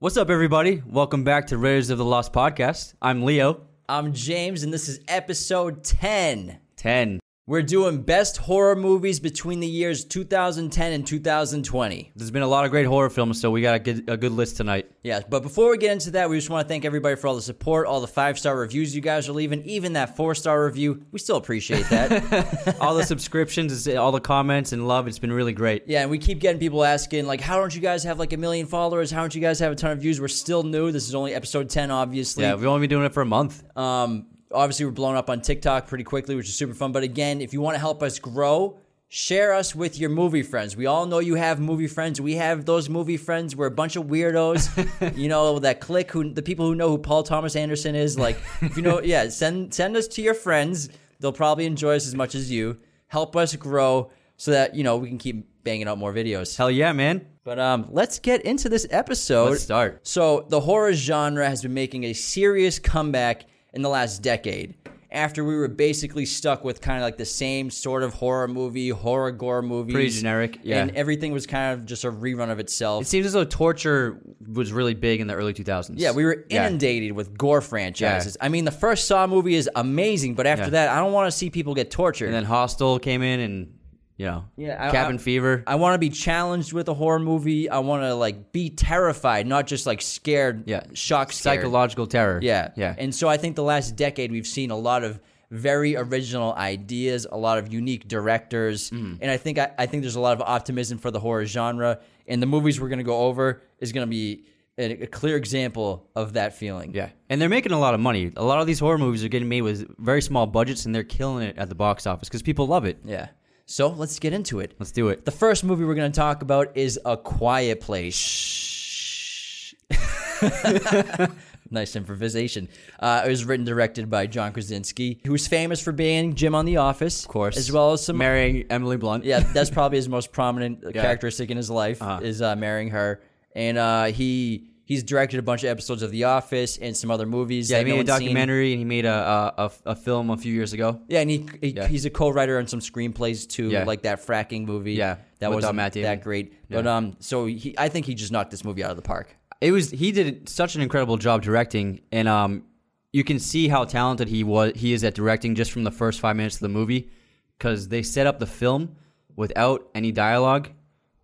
What's up, everybody? Welcome back to Raiders of the Lost podcast. I'm Leo. I'm James, and this is episode 10. 10. We're doing best horror movies between the years 2010 and 2020. There's been a lot of great horror films, so we got a good, a good list tonight. Yeah, but before we get into that, we just want to thank everybody for all the support, all the five star reviews you guys are leaving, even that four star review. We still appreciate that. all the subscriptions, all the comments and love, it's been really great. yeah, and we keep getting people asking, like, how don't you guys have like a million followers? How don't you guys have a ton of views? We're still new. This is only episode 10, obviously. Yeah, we've only been doing it for a month. Um, obviously, we're blown up on TikTok pretty quickly, which is super fun. But again, if you want to help us grow, share us with your movie friends. We all know you have movie friends. We have those movie friends. We're a bunch of weirdos. you know that click who the people who know who Paul Thomas Anderson is. Like, if you know, yeah, send send us to your friends. They'll probably enjoy us as much as you. Help us grow so that you know we can keep banging out more videos. Hell yeah, man. But um, let's get into this episode. Let's start. So the horror genre has been making a serious comeback in the last decade. After we were basically stuck with kind of like the same sort of horror movie, horror gore movies, Pretty generic, yeah. and everything was kind of just a rerun of itself. It seems as though torture was really big in the early 2000s. yeah, we were Yeah. inundated with gore franchises. I mean, the first Saw movie is amazing, but after Yeah. that, I don't want to see people get tortured. And then Hostel came in and, you know, Yeah, Cabin I- Fever. I want to be challenged with a horror movie. I want to like be terrified, not just like scared. yeah. shock, scared. Psychological terror. Yeah, Yeah. And so I think the last decade we've seen a lot of very original ideas, a lot of unique directors, Mm. and I think I, I think there's a lot of optimism for the horror genre. And the movies we're gonna go over is gonna be a, a clear example of that feeling. Yeah. And they're making a lot of money. A lot of these horror movies are getting made with very small budgets and they're killing it at the box office because people love it. yeah. So let's get into it. Let's do it. The first movie we're going to talk about is A Quiet Place. nice improvisation. Uh, it was written and directed by John Krasinski, who's famous for being Jim on The Office, of course. as well as some. Marrying Emily Blunt. yeah, that's probably his most prominent characteristic in his life Uh-huh. is uh, marrying her, and uh, he he's directed a bunch of episodes of The Office and some other movies. Yeah, he no made a one's seen. documentary and he made a, a, a, film a few years ago. Yeah, and he, he Yeah. he's a co-writer on some screenplays too, Yeah. like that fracking movie. Yeah, that uh, wasn't Matt Damon. that great, but um, so he I think he just knocked this movie out of the park. It was he did such an incredible job directing, and um, you can see how talented he was. He is at directing just from the first five minutes of the movie, because they set up the film without any dialogue.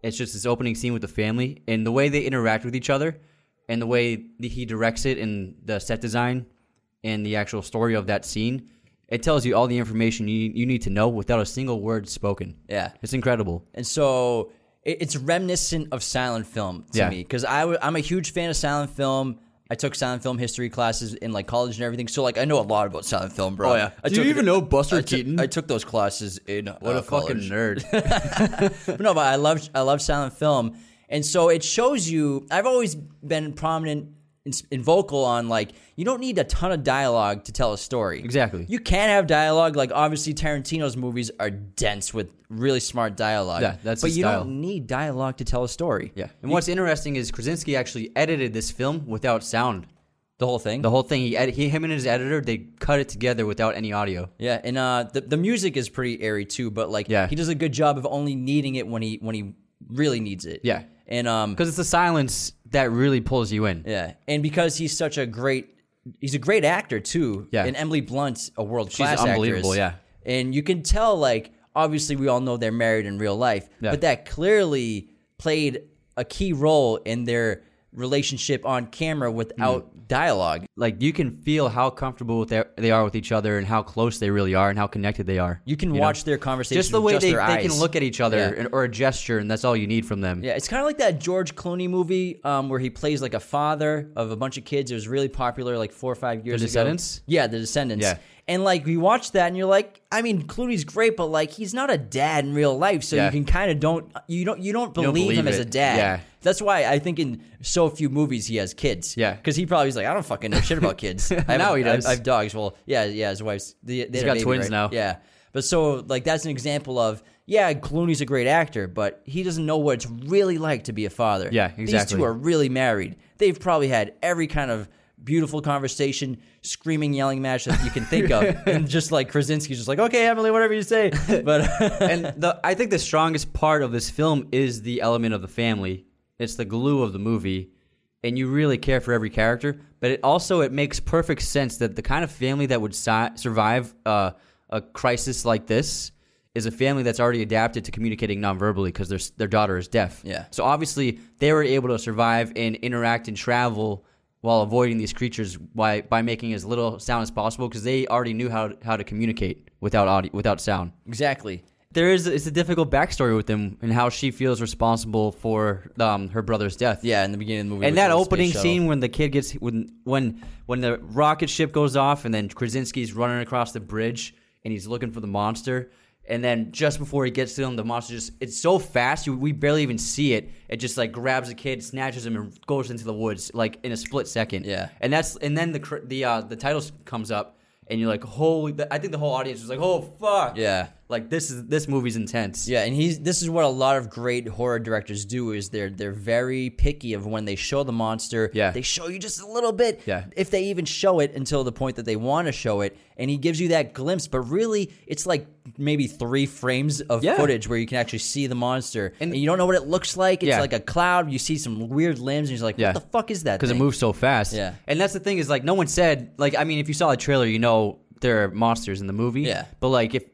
It's just this opening scene with the family, and the way they interact with each other, and the way that he directs it, and the set design, and the actual story of that scene. It tells you all the information you you need to know without a single word spoken. Yeah. It's incredible. And so it, it's reminiscent of silent film to Yeah. me because I w- I'm a huge fan of silent film. I took silent film history classes in like college and everything, so like I know a lot about silent film, bro. Oh, yeah. I Do you even know Buster I took- Keaton? I took those classes in What uh, a fucking nerd. But no, but I love I love silent film, and so it shows you. I've always been prominent in, in vocal on like you don't need a ton of dialogue to tell a story. Exactly. You can have dialogue. Like obviously, Tarantino's movies are dense with really smart dialogue. Yeah, that's but you style. don't need dialogue to tell a story. yeah. And what's interesting is Krasinski actually edited this film without sound. the whole thing. The whole thing, he, ed- he him and his editor, they cut it together without any audio. Yeah, and uh, the the music is pretty airy too, but like Yeah. he does a good job of only needing it when he when he really needs it. Yeah. And um, Because it's the silence that really pulls you in. yeah, and because he's such a great, he's a great actor too. Yeah. and Emily Blunt's a world class. unbelievable, yeah. and you can tell like obviously we all know they're married in real life, Yeah. but that clearly played a key role in their relationship on camera without Mm. dialogue. Like you can feel how comfortable with their, they are with each other and how close they really are and how connected they are. You can know? watch their conversation just the way just they, their they can look at each other Yeah. and, or a gesture, and that's all you need from them. Yeah, it's kind of like that George Clooney movie um, where he plays like a father of a bunch of kids. It was really popular like four or five years ago. Descendants? Yeah, The Descendants. Yeah. And like we watch that and you're like, I mean, Clooney's great, but like he's not a dad in real life, so Yeah. you can kind of don't you don't you don't believe, believe him as a dad. Yeah. That's why I think in so few movies he has kids. Yeah. because he probably was like, I don't fucking know shit about kids. I have Now a- he I does. I have dogs. Well, yeah, yeah. His wife's. They, they a got baby, twins right? now. Yeah. But so like that's an example of yeah, Clooney's a great actor, but he doesn't know what it's really like to be a father. Yeah, exactly. These two are really married. They've probably had every kind of beautiful conversation, screaming, yelling match that you can think of, and just like Krasinski's just like, okay, Emily, whatever you say. But and the I think the strongest part of this film is the element of the family. It's the glue of the movie, and you really care for every character. But it also it makes perfect sense that the kind of family that would si- survive uh, a crisis like this is a family that's already adapted to communicating nonverbally because their their daughter is deaf. Yeah. So obviously they were able to survive and interact and travel while avoiding these creatures by by making as little sound as possible because they already knew how how to communicate without audio without sound exactly. There is it's a difficult backstory with them and how she feels responsible for um, her brother's death. Yeah, in the beginning of the movie. And that opening scene when the kid gets when when when the rocket ship goes off and then Krasinski's running across the bridge and he's looking for the monster and then just before he gets to him the monster just it's so fast you, we barely even see it it just like grabs the kid snatches him and goes into the woods like in a split second Yeah. and that's and then the cr- the uh, the title comes up and you're like holy I think the whole audience was like oh fuck Yeah. Like this is this movie's intense Yeah, and he's this is what a lot of great horror directors do is they're they're very picky of when they show the monster. Yeah. They show you just a little bit. Yeah. If they even show it until the point that they want to show it. And he gives you that glimpse, but really it's like maybe three frames of Yeah. footage where you can actually see the monster. And, And- you don't know what it looks like. It's Yeah. like a cloud. You see some weird limbs and you're like, Yeah. what the fuck is that? because it moves so fast. Yeah. and that's the thing is like no one said like I mean if you saw a trailer you know there are monsters in the movie. Yeah. but like if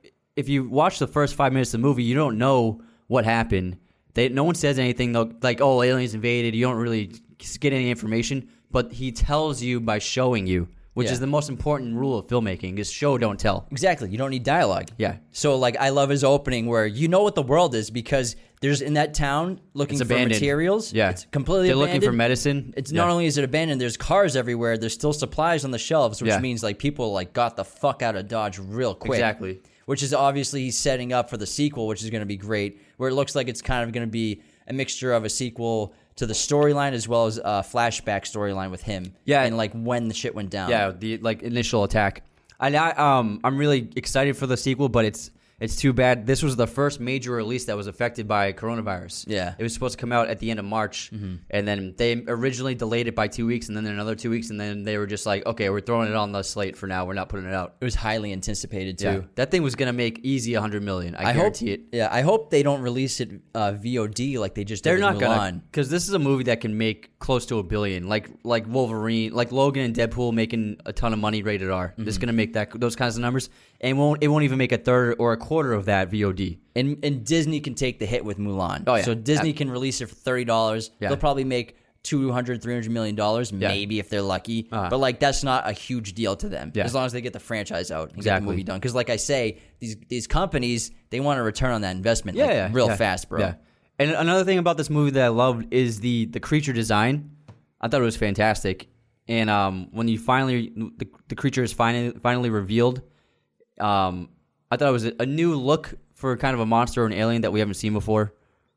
if you watch the first five minutes of the movie you don't know what happened. They no one says anything though like oh aliens invaded. You don't really get any information, but he tells you by showing you, which Yeah. is the most important rule of filmmaking: is show don't tell. Exactly. You don't need dialogue. Yeah. So like I love his opening where you know what the world is because there's in that town looking It's for abandoned. materials. Yeah, It's completely abandoned. They're looking for abandoned. medicine. It's Yeah. not only is it abandoned, there's cars everywhere. There's still supplies on the shelves, which Yeah. means like people like got the fuck out of Dodge real quick. Exactly. Which is obviously he's setting up for the sequel, which is going to be great. Where it looks like it's kind of going to be a mixture of a sequel to the storyline as well as a flashback storyline with him. Yeah. and like when the shit went down. Yeah, the like initial attack. And I um I'm really excited for the sequel, but it's it's too bad. This was the first major release that was affected by coronavirus. Yeah. it was supposed to come out at the end of March, and then they originally delayed it by two weeks, and then another two weeks, and then they were just like, okay, we're throwing it on the slate for now. We're not putting it out. it was highly anticipated too. Yeah, that thing was gonna make easy hundred million. I, I hope. it. Yeah, I hope they don't release it uh, VOD like they just They're not gonna because this is a movie that can make close to a billion, like like Wolverine, like Logan and Deadpool making a ton of money rated R. Mm-hmm. gonna make that those kinds of numbers, and won't it won't even make a third or a quarter of that VOD. And and Disney can take the hit with Mulan. Oh, yeah. So Disney Yeah. can release it for thirty dollars. Yeah. They'll probably make 200 300 million dollars maybe if they're lucky Uh-huh. but like that's not a huge deal to them Yeah. as long as they get the franchise out and get the Exactly. movie done because like i say these these companies they want a return on that investment Yeah, like, yeah, real yeah, fast bro Yeah. And another thing about this movie that I loved is the the creature design. I thought it was fantastic, and um, when you finally the, the creature is finally finally revealed, um, I thought it was a, a new look for kind of a monster or an alien that we haven't seen before.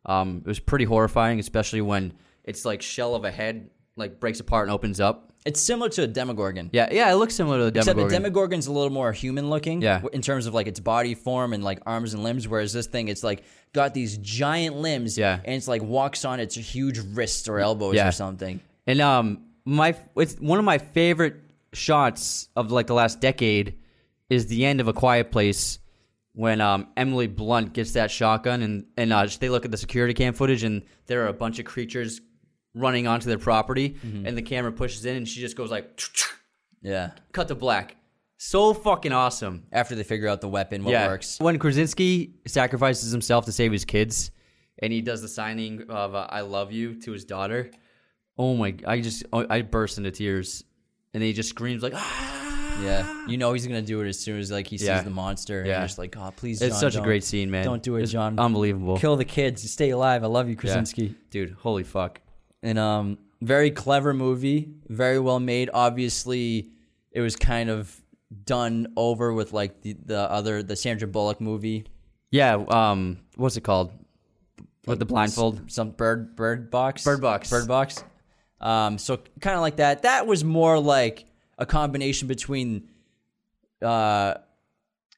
Um, it was pretty horrifying, especially when it's like shell of a head like breaks apart and opens up. It's similar to a Demogorgon. Yeah, yeah, it looks similar to the demogorgon. Except the Demogorgon's a little more human looking. Yeah. In terms of like its body form and like arms and limbs, whereas this thing, it's like got these giant limbs. Yeah. And it's like walks on its huge wrists or elbows Yeah. or something. And um, my it's one of my favorite shots of like the last decade is the end of A Quiet Place when um Emily Blunt gets that shotgun and and uh, they look at the security cam footage and there are a bunch of creatures running onto their property and the camera pushes in and she just goes like Yeah. cut to black. So fucking awesome. After they figure out the weapon, what yeah. works. When Krasinski sacrifices himself to save his kids, and he does the signing of uh, "I love you" to his daughter. Oh my! I just I burst into tears, and he just screams like, "Ah!" Yeah. You know he's gonna do it as soon as like he sees Yeah. the monster. And Yeah. you're just like, oh please. It's John, such a great scene, man. Don't do it, It's John. Unbelievable. Kill the kids. Stay alive. I love you, Yeah. Krasinski. dude. Holy fuck! And um, very clever movie, very well made. Obviously, it was kind of done over with like the, the other the Sandra Bullock movie, Yeah. Um. What's it called? With the blindfold. some bird bird box, Bird Box. bird box. Um, so kind of like that. That was more like a combination between uh,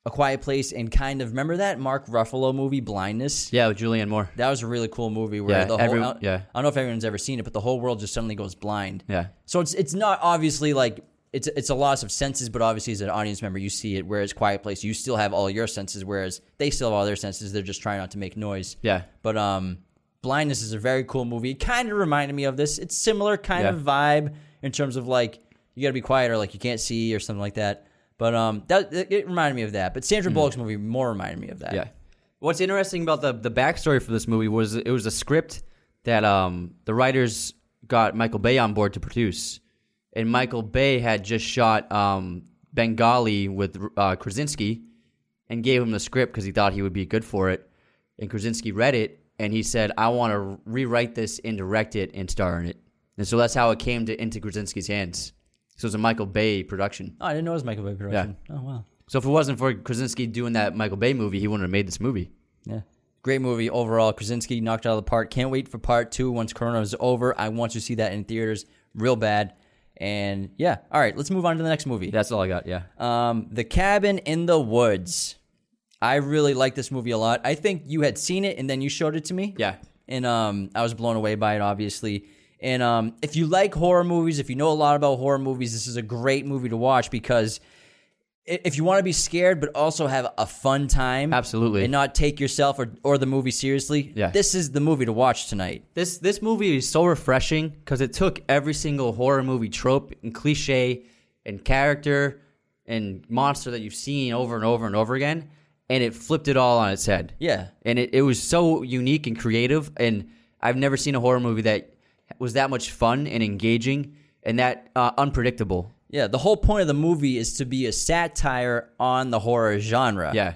a Quiet Place and kind of remember that Mark Ruffalo movie Blindness. Yeah, with Julianne Moore. That was a really cool movie where Yeah, the whole every- I, yeah. I don't know if everyone's ever seen it, but the whole world just suddenly goes blind. Yeah. So it's it's not obviously like it's it's a loss of senses, but obviously as an audience member you see it. Whereas Quiet Place, you still have all your senses, whereas they still have all their senses. They're just trying not to make noise. Yeah. But um, Blindness is a very cool movie. It kind of reminded me of this. It's similar kind Yeah. of vibe in terms of like you got to be quiet or like you can't see or something like that. But um, that it it reminded me of that. But Sandra Bullock's movie more reminded me of that. Yeah. What's interesting about the the backstory for this movie was it was a script that um the writers got Michael Bay on board to produce, and Michael Bay had just shot um Benghazi with uh, Krasinski, and gave him the script because he thought he would be good for it, and Krasinski read it and he said, "I want to rewrite this and direct it and star in it," and so that's how it came to into Krasinski's hands. So it's a Michael Bay production. Oh, I didn't know it was Michael Bay production. Yeah. Oh wow. So if it wasn't for Krasinski doing that Michael Bay movie, he wouldn't have made this movie. Yeah. Great movie overall. Krasinski knocked out of the park. Can't wait for part two once Corona is over. I want to see that in theaters real bad. And yeah, all right, let's move on to the next movie. That's all I got. Yeah. Um, The Cabin in the Woods. I really like this movie a lot. I think you had seen it and then you showed it to me. Yeah. And um, I was blown away by it, obviously. And um, if you like horror movies, if you know a lot about horror movies, this is a great movie to watch because if you want to be scared but also have a fun time, Absolutely. and not take yourself or, or the movie seriously, Yeah. this is the movie to watch tonight. This this movie is so refreshing because it took every single horror movie trope and cliche and character and monster that you've seen over and over and over again, and it flipped it all on its head. Yeah. And it, it was so unique and creative, and I've never seen a horror movie that was that much fun and engaging and that uh, unpredictable. Yeah, the whole point of the movie is to be a satire on the horror genre. Yeah.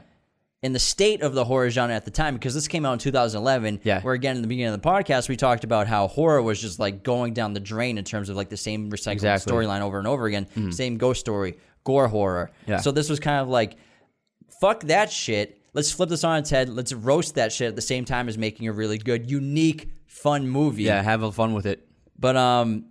In the state of the horror genre at the time because this came out in 2011 Yeah. where again in the beginning of the podcast we talked about how horror was just like going down the drain in terms of like the same recycled Exactly. Mm-hmm. storyline over and over again same ghost story gore horror Yeah. so this was kind of like fuck that shit let's flip this on its head let's roast that shit at the same time as making a really good unique fun movie Yeah, have fun with it. but um,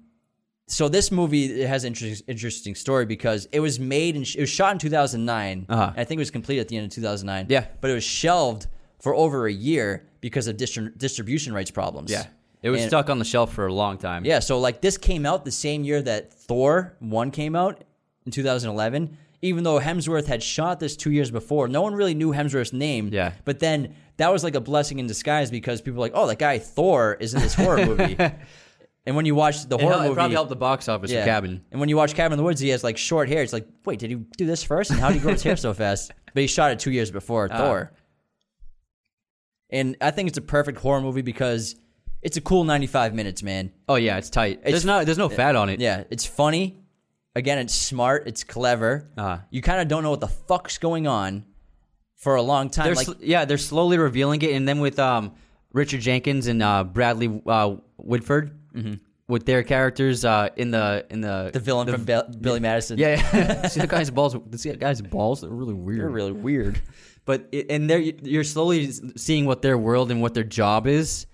so this movie it has an interesting, interesting story because it was made and it was shot in 2009. Uh-huh. I think it was completed at the end of 2009. Yeah. but it was shelved for over a year because of distri- distribution rights problems. Yeah. It was And- stuck on the shelf for a long time. Yeah, so like this came out the same year that Thor 1 came out in 2011. Even though Hemsworth had shot this two years before, no one really knew Hemsworth's name. Yeah. But then that was like a blessing in disguise because people were like, oh, that guy Thor is in this horror movie. and when you watch the It, horror hel- it movie, probably helped the box office for Cabin. and when you watch Cabin in the Woods, he has like short hair. It's like, wait, did he do this first? And how did he grow his hair so fast? But he shot it two years before Ah. Thor. And I think it's a perfect horror movie because it's a cool 95 minutes, man. Oh yeah, it's tight. It's- there's no there's no fat on it. Yeah, it's funny. Again, it's smart. It's clever. Uh-huh. You kind of don't know what the fuck's going on for a long time. They're like, sl- yeah, they're slowly revealing it, and then with um, Richard Jenkins and uh, Bradley uh, Whitford, with their characters uh, in the in the The villain from Bill- Billy Madison. yeah, yeah. see the guy's balls. See that guy's balls. They're really weird. They're really weird. but it, and they're you're slowly seeing what their world and what their job is,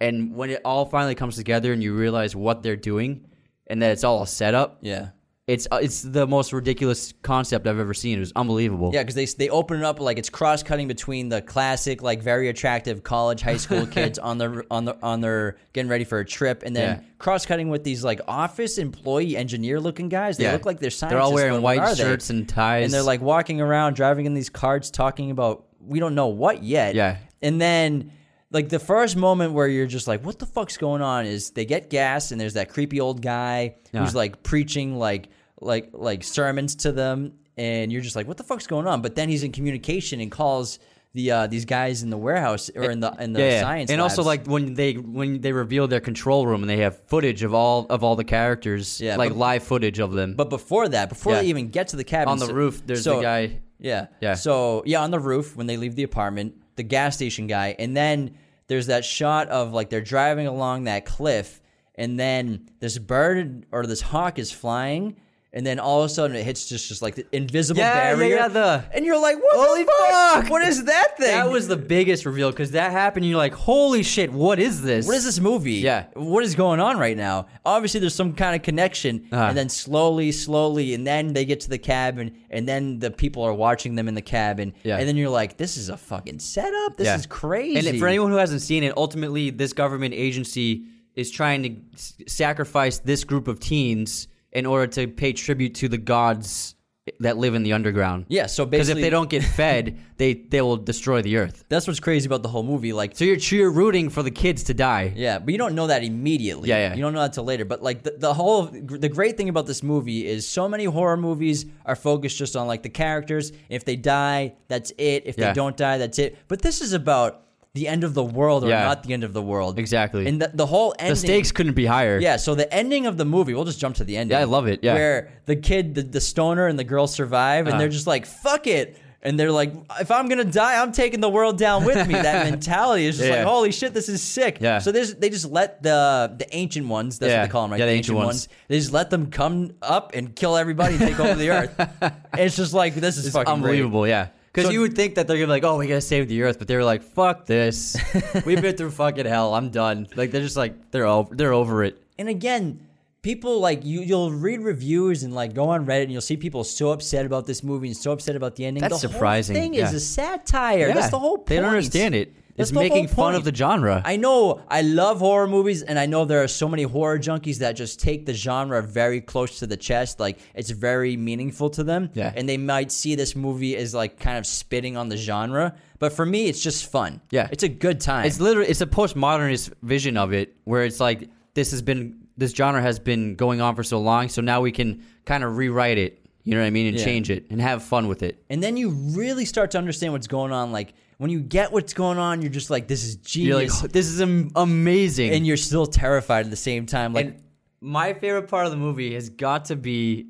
and when it all finally comes together and you realize what they're doing, and that it's all a setup. Yeah. It's uh, it's the most ridiculous concept I've ever seen. It was unbelievable. Yeah, because they they open it up like it's cross cutting between the classic like very attractive college high school kids on their on the on their getting ready for a trip, and then Yeah. cross cutting with these like office employee engineer looking guys. They Yeah. look like they're scientists. They're all wearing but what white are they? shirts and ties. and they're like walking around driving in these carts, talking about we don't know what yet. Yeah. and then. Like the first moment where you're just like, "What the fuck's going on?" is they get gas and there's that creepy old guy Yeah. who's like preaching like like like sermons to them, and you're just like, "What the fuck's going on?" But then he's in communication and calls the uh, these guys in the warehouse or in the in the yeah, yeah. science and also like when they when they reveal their control room and they have footage of all of all the characters, Yeah, like but- live footage of them. But before that, before Yeah. they even get to the cabin, on the so- roof, there's so- the guy. Yeah. Yeah. So yeah, on the roof when they leave the apartment, the gas station guy, and then there's that shot of like they're driving along that cliff, and then this bird or this hawk is flying. And then all of a sudden it hits just, just like the invisible Yeah, yeah, barrier. yeah, the- and you're like, what Holy the fuck? fuck! What is that thing? That was the biggest reveal because that happened. You're like, holy shit, what is this? what is this movie? Yeah. What is going on right now? Obviously, there's some kind of connection, Uh-huh. and then slowly, slowly, and then they get to the cabin, and then the people are watching them in the cabin, Yeah. and then you're like, this is a fucking setup. This Yeah. is crazy. And for anyone who hasn't seen it, ultimately, this government agency is trying to s- sacrifice this group of teens in order to pay tribute to the gods that live in the underground. Yeah, so because if basically- they don't get fed, they they will destroy the earth. that's what's crazy about the whole movie. Like, So you're you're rooting for the kids to die. Yeah, but you don't know that immediately. Yeah, yeah. You don't know that till later. But like the, the whole, the great thing about this movie is so many horror movies are focused just on like the characters. If they die, that's it. If Yeah. they don't die, that's it. But this is about the end of the world or Yeah. not the end of the world. Exactly. And the, the whole ending. The stakes couldn't be higher. Yeah, so the ending of the movie, we'll just jump to the ending. Yeah, I love it, yeah. Where the kid, the, the stoner, and the girl survive, and Uh-huh. they're just like, fuck it. And they're like, if I'm gonna die, I'm taking the world down with me. That mentality is just Yeah. like, holy shit, this is sick. Yeah. So they just let the the ancient ones, that's Yeah. what they call them, right? Yeah, the ancient ones. They just let them come up and kill everybody and take over the earth. It's just like this is It's fucking great. unbelievable, yeah. Because So- you would think that they're gonna be like, "Oh, we gotta save the earth," but they were like, "Fuck this, we've been through fucking hell. I'm done." Like they're just like they're over, they're over it. And again, people like you you'll read reviews and like go on Reddit and you'll see people so upset about this movie and so upset about the ending. That's the whole surprising, thing yeah. is a satire. Yeah, That's the whole point. They don't understand it. That's It's making fun of the genre. I know I love horror movies and I know there are so many horror junkies that just take the genre very close to the chest. Like it's very meaningful to them. Yeah. And they might see this movie as like kind of spitting on the genre. But for me it's just fun. Yeah. It's a good time. It's literally it's a postmodernist vision of it, where it's like this has been this genre has been going on for so long, so now we can kind of rewrite it. You know what I mean, and Yeah. change it and have fun with it. and then you really start to understand what's going on. Like when you get what's going on, you're just like, this is like, genius. "Oh, this is am- amazing. and you're still terrified at the same time. Like, and my favorite part of the movie has got to be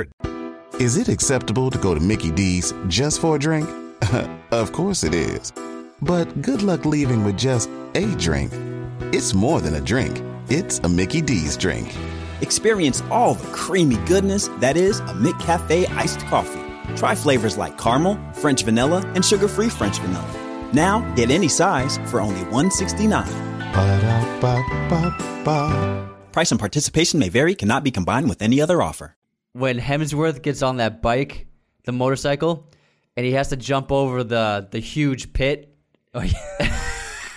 888 532 3500. Is it acceptable to go to Mickey D's just for a drink? of course it is. But good luck leaving with just a drink. It's more than a drink, it's a Mickey D's drink. Experience all the creamy goodness that is a McCafe iced coffee. Try flavors like caramel, French vanilla, and sugar-free French vanilla. Now get any size for only $1.69. Ba-da-ba-ba-ba. Price and participation may vary, cannot be combined with any other offer. When Hemsworth gets on that bike, the motorcycle, and he has to jump over the the huge pit. Oh, yeah.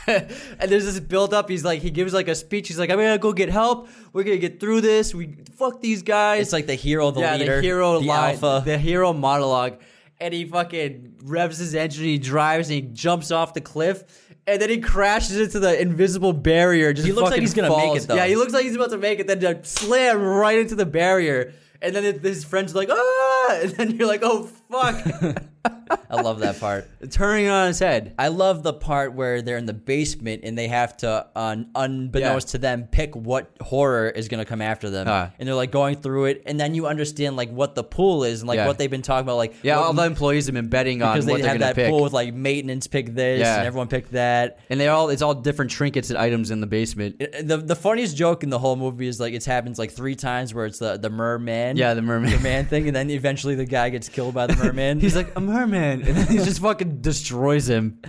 and there's this build up. He's like, he gives like a speech. He's like, I'm gonna go get help. We're gonna get through this. We fuck these guys. It's like the hero, the yeah, leader, the hero the line, alpha. the hero monologue. And he fucking revs his engine. He drives and he jumps off the cliff. And then he crashes into the invisible barrier. Just He looks like he's gonna make it, though. Yeah, he looks like he's about to make it. Then just slam right into the barrier. And then his friends like, ah! And then you're like, oh fuck, I love that part. turning it on his head. I love the part where they're in the basement and they have to, un- unbeknownst to them, pick what horror is going to come after them. Ah. and they're like going through it, and then you understand like what the pool is and like Yeah. what they've been talking about. Like Yeah, what- all the employees have been betting on because what they they're have gonna that pick. pool with like maintenance pick this Yeah. and everyone picked that. and they all it's all different trinkets and items in the basement. The the funniest joke in the whole movie is like it happens like three times where it's the the merman. Yeah, the merman. the man thing, and then eventually the guy gets killed by the merman. He's like a merman, and then he just fucking destroys him.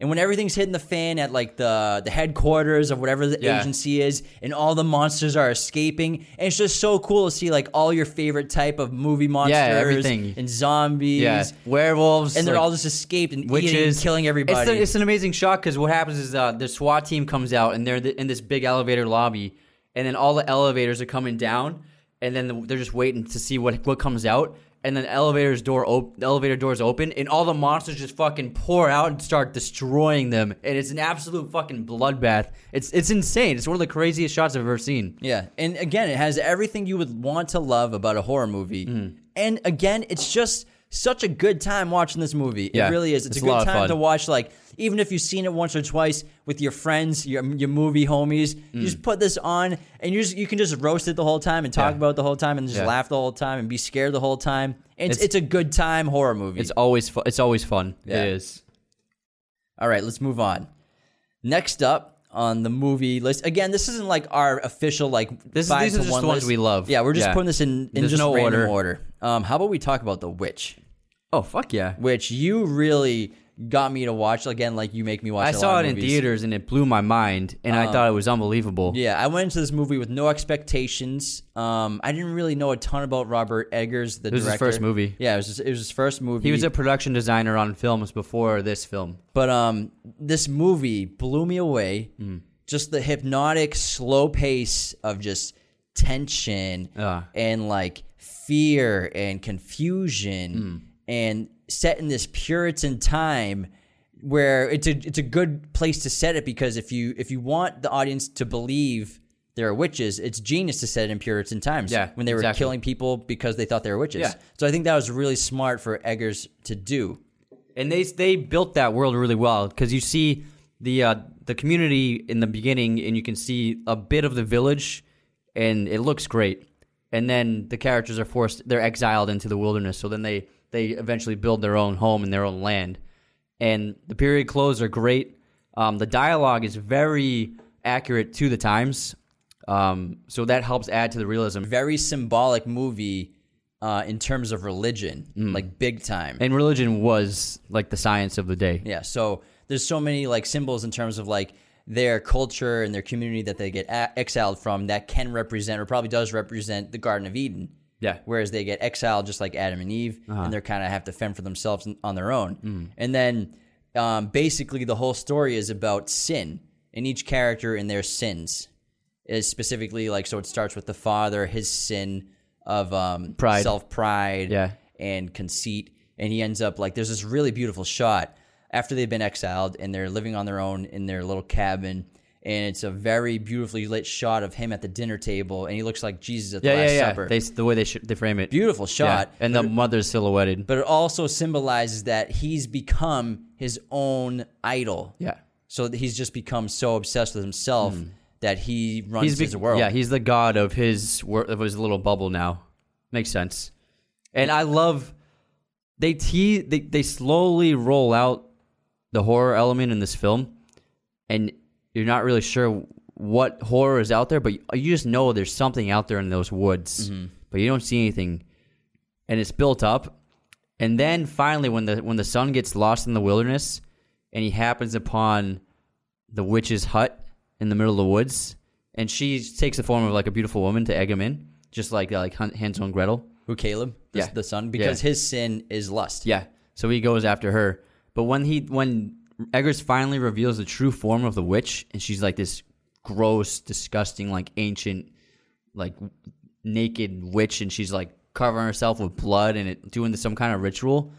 And when everything's hitting the fan at like the the headquarters of whatever the Yeah. agency is, and all the monsters are escaping, and it's just so cool to see like all your favorite type of movie monsters, everything. and zombies, Yeah, werewolves, and they're like, all just escaped and eating, witches, and killing everybody. It's, the- it's an amazing shot because what happens is uh, the SWAT team comes out and they're th- in this big elevator lobby, and then all the elevators are coming down, and then the, they're just waiting to see what what comes out. And then the elevator's door op- elevator doors open, and all the monsters just fucking pour out and start destroying them. And it's an absolute fucking bloodbath. It's it's insane. It's one of the craziest shots I've ever seen. Yeah, and again, it has everything you would want to love about a horror movie. Mm. And again, it's just such a good time watching this movie. It really is. It's, it's a a good lot of time fun. to watch. Like even if you've seen it once or twice with your friends, your your movie homies, you Mm. just put this on and you just you can just roast it the whole time and talk Yeah. about it the whole time and just Yeah. laugh the whole time and be scared the whole time. It's it's, It's- a good time horror movie. It's always fu- it's always fun. Yeah. It is. All right, let's move on. Next up on the movie list, again, this isn't like our official like This is- five these to are just one the ones list. we love. Yeah, we're just Yeah. putting this in in There's just no random order. order. Um, how about we talk about the witch, Oh fuck yeah! which you really got me to watch again, like you make me watch. I a lot saw it in theaters and it blew my mind, and I thought it was unbelievable. Yeah, I went into this movie with no expectations. Um, I didn't really know a ton about Robert Eggers, the It was his first movie. Yeah, it was, just, it was his first movie. He was a production designer on films before this film. But um, this movie blew me away. Mm. Just the hypnotic, slow pace of just tension Ah. and like fear and confusion, Mm. and set in this Puritan time where it's a it's a good place to set it because if you if you want the audience to believe there are witches, it's genius to set it in Puritan times. Yeah, when they were exactly. killing people because they thought they were witches. Yeah. So I think that was really smart for Eggers to do. and they they built that world really well because you see the uh, the community in the beginning, and you can see a bit of the village, and it looks great. And then the characters are forced; they're exiled into the wilderness. So then they they eventually build their own home in their own land. And the period clothes are great. Um, the dialogue is very accurate to the times, um, so that helps add to the realism. very symbolic movie uh, in terms of religion, like big time. And religion was like the science of the day. yeah, so there's so many like symbols in terms of like their culture and their community that they get exiled from that can represent or probably does represent the Garden of Eden. Yeah. Whereas they get exiled just like Adam and Eve, and they're kind of have to fend for themselves on their own. And then um, basically the whole story is about sin and each character and their sins. Is specifically like so it starts with the father, his sin of um, Pride. self pride, Yeah. and conceit, and he ends up like there's this really beautiful shot after they've been exiled and they're living on their own in their little cabin. And it's a very beautifully lit shot of him at the dinner table, and he looks like Jesus at the Yeah, Last yeah, yeah. Supper. They, the way they sh- they frame it. Beautiful shot, Yeah. And the mother's silhouetted. but it also symbolizes that he's become his own idol. yeah. So that he's just become so obsessed with himself hmm. that he runs He's his world. Yeah, he's the god of his wor- of his little bubble now. Makes sense. And I love they te- they they slowly roll out the horror element in this film and you're not really sure what horror is out there, but you, just know there's something out there in those woods. But you don't see anything. And it's built up. And then finally when the when the son gets lost in the wilderness and he happens upon the witch's hut in the middle of the woods and she takes the form of like a beautiful woman to egg him in, just like uh, like Han- Hansel and Gretel. Who Caleb? The, Yeah. the son, because Yeah. his sin is lust. Yeah. So he goes after her. But when he when Eggers finally reveals the true form of the witch, and she's like this gross, disgusting, like ancient, like naked witch, and she's like covering herself with blood and it, doing some kind of ritual.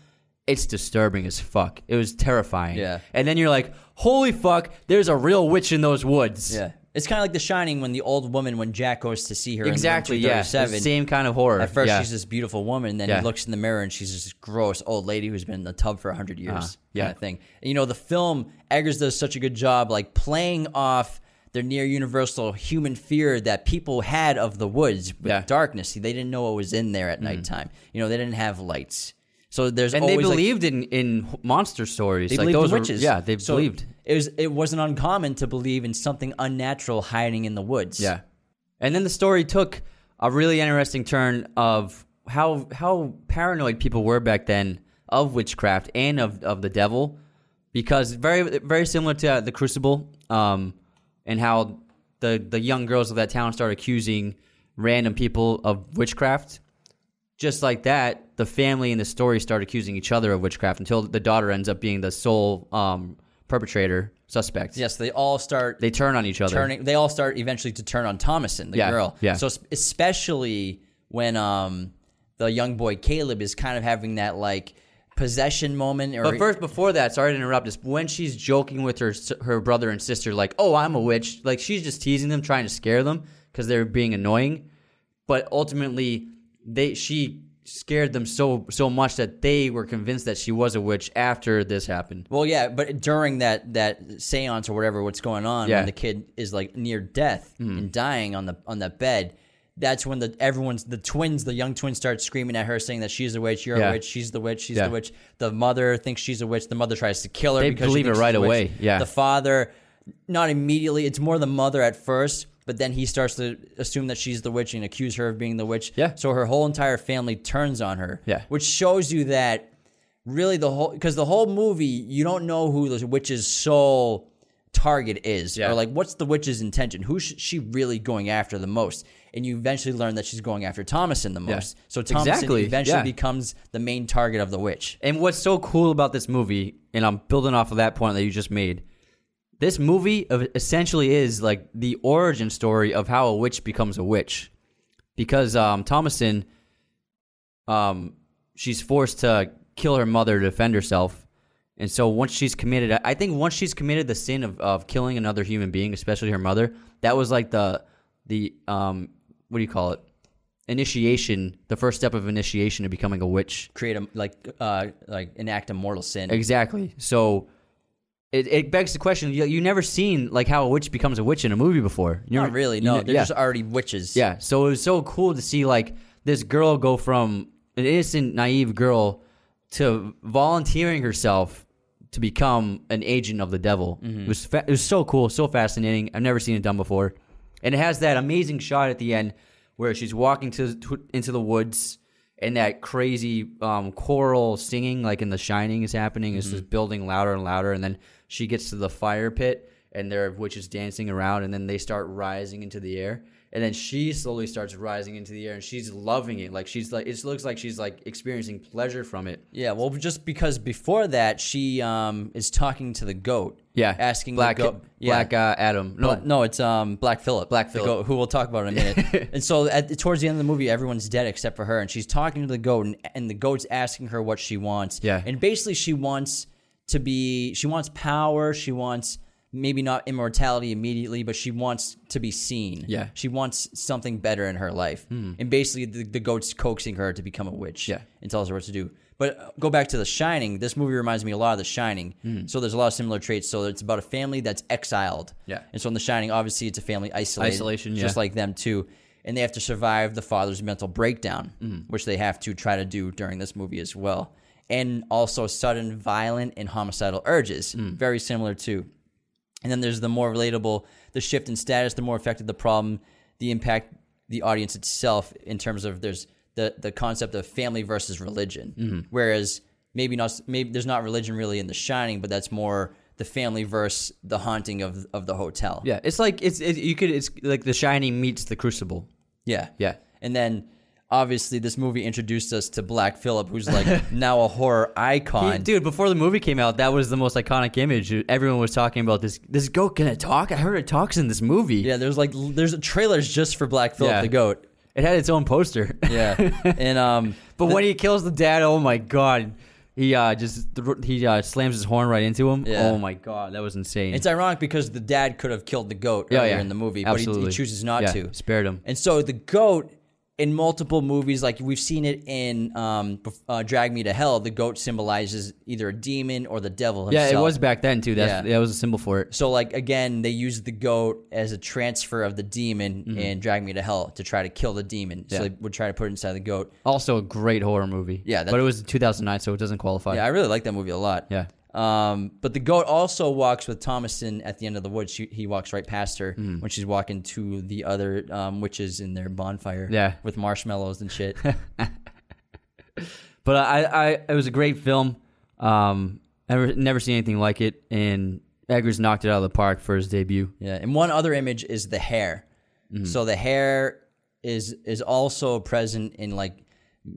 It's disturbing as fuck. It was terrifying. Yeah. And then you're like, holy fuck, there's a real witch in those woods. Yeah. It's kind of like The Shining when the old woman, when Jack goes to see her Exactly. in Yeah. The same kind of horror. At first, yeah. she's this beautiful woman, and then Yeah. he looks in the mirror and she's this gross old lady who's been in the tub for hundred years, Uh-huh. kind of thing. And, you know, the film Eggers does such a good job, like playing off the near universal human fear that people had of the woods with Yeah. Mm-hmm. darkness. They didn't know what was in there at nighttime. You know, they didn't have lights, so there's and they always, like, believed in, in monster stories. they like believed those in were- witches. yeah, they So believed. It was it wasn't uncommon to believe in something unnatural hiding in the woods. Yeah. And then the story took a really interesting turn of how how paranoid people were back then of witchcraft and of, of the devil because very very similar to uh, the crucible um, and how the the young girls of that town start accusing random people of witchcraft just like that the family in the story start accusing each other of witchcraft until the daughter ends up being the sole um, perpetrator suspect Yes, they all start they turn on each other turning. They all start eventually to turn on Thomasin, the Yeah, girl. yeah. So especially when um the young boy Caleb is kind of having that like possession moment. Or But first, before that, sorry to interrupt. Is when she's joking with her her brother and sister, like, "Oh, I'm a witch." Like she's just teasing them, trying to scare them because they're being annoying. But ultimately, they she scared them so so much that they were convinced that she was a witch after this happened. Well, yeah, but during that that séance or whatever, what's going on Yeah. when the kid is like near death hmm. and dying on the on that bed, that's when the everyone's the twins, the young twins, start screaming at her, saying that she's a witch, you're Yeah. a witch, she's the witch, she's Yeah. the witch. The mother thinks she's a witch. The mother tries to kill her. They because she believe it right away, yeah. The father, not immediately. It's more the mother at first. But then he starts to assume that she's the witch and accuse her of being the witch. Yeah. So her whole entire family turns on her. Yeah. Which shows you that really the whole because the whole movie you don't know who the witch's sole target is Yeah. or like what's the witch's intention who's she really going after the most and you eventually learn that she's going after thomasin the most so thomasin Exactly, eventually yeah. becomes the main target of the witch And what's so cool about this movie, and I'm building off of that point that you just made, this movie essentially is like the origin story of how a witch becomes a witch. Because um, Thomasin, um, she's forced to kill her mother to defend herself. And so once she's committed, I think once she's committed the sin of, of killing another human being, especially her mother, that was like the the um what do you call it? Initiation, the first step of initiation to becoming a witch. create a like uh like enact a mortal sin Exactly. So it, it begs the question: you, you never seen like how a witch becomes a witch in a movie before? You not really no they're yeah. just already witches Yeah. So it was so cool to see like this girl go from an innocent, naive girl to volunteering herself to become an agent of the devil. Mm-hmm. It was fa- it was so cool, so fascinating. I've never seen it done before, and it has that amazing shot at the end where she's walking to, to into the woods. And that crazy um, choral singing, like in The Shining, is happening. It's Mm-hmm. just building louder and louder. And then she gets to the fire pit, and there are witches dancing around, and then they start rising into the air. And then she slowly starts rising into the air, and she's loving it. Like she's like, it looks like she's like experiencing pleasure from it. Yeah, well, just because before that she um is talking to the goat. Yeah, asking Black the goat. Yeah. Black uh, Adam. No, Bla- no, it's um Black Phillip. Black the Phillip. goat, who we'll talk about in a minute. and so at towards the end of the movie, everyone's dead except for her, and she's talking to the goat, and, and the goat's asking her what she wants. Yeah. and basically she wants to be, she wants power, she wants maybe not immortality immediately, but she wants to be seen. Yeah. She wants something better in her life, and basically the, the goat's coaxing her to become a witch. Yeah. and tells her what to do. But go back to The Shining. This movie reminds me a lot of The Shining. So there's a lot of similar traits. So it's about a family that's exiled. Yeah. And so in The Shining, obviously, it's a family isolated. Isolation, Just yeah. like them, too. And they have to survive the father's mental breakdown, Mm-hmm. which they have to try to do during this movie as well. And also sudden violent and homicidal urges. Mm. Very similar, too. And then there's the more relatable, the shift in status, the more affected the problem, the impact the audience itself in terms of there's the the concept of family versus religion. Mm-hmm. Whereas maybe not maybe there's not religion really in The Shining, but that's more the family versus the haunting of of the hotel. Yeah, it's like it's it, you could it's like The Shining meets The Crucible. Yeah. Yeah. And then obviously this movie introduced us to Black Phillip, who's like now a horror icon. He- dude, before the movie came out, that was the most iconic image. Everyone was talking about this. This goat can it talk? I heard it talks in this movie. Yeah, there's like there's trailers just for Black Phillip Yeah. the goat. It had its own poster. Yeah. and um but when he kills the dad, oh my god, he uh just he uh, slams his horn right into him. Yeah. Oh my god, that was insane. it's ironic because the dad could have killed the goat Yeah, earlier yeah. in the movie, but he, he chooses not Yeah, to. spared him. And so the goat in multiple movies, like we've seen it in um, uh, Drag Me to Hell, the goat symbolizes either a demon or the devil Himself. yeah, it was back then too. That's Yeah. that was a symbol for it. So like again, they used the goat as a transfer of the demon in Drag Me to Hell to try to kill the demon. So Mm-hmm. Yeah. they would try to put it inside the goat. Also a great horror movie. Yeah, but it was 2009, so it doesn't qualify. Yeah, I really like that movie a lot. Yeah. Um, but the goat also walks with Thomasin at the end of the woods. She, he walks right past her Mm. when she's walking to the other um, witches in their bonfire. Yeah. with marshmallows and shit. But I, I, it was a great film. Um, never, never seen anything like it, and Eggers knocked it out of the park for his debut. yeah, and one other image is the hare. Mm-hmm. So the hare is is also present in like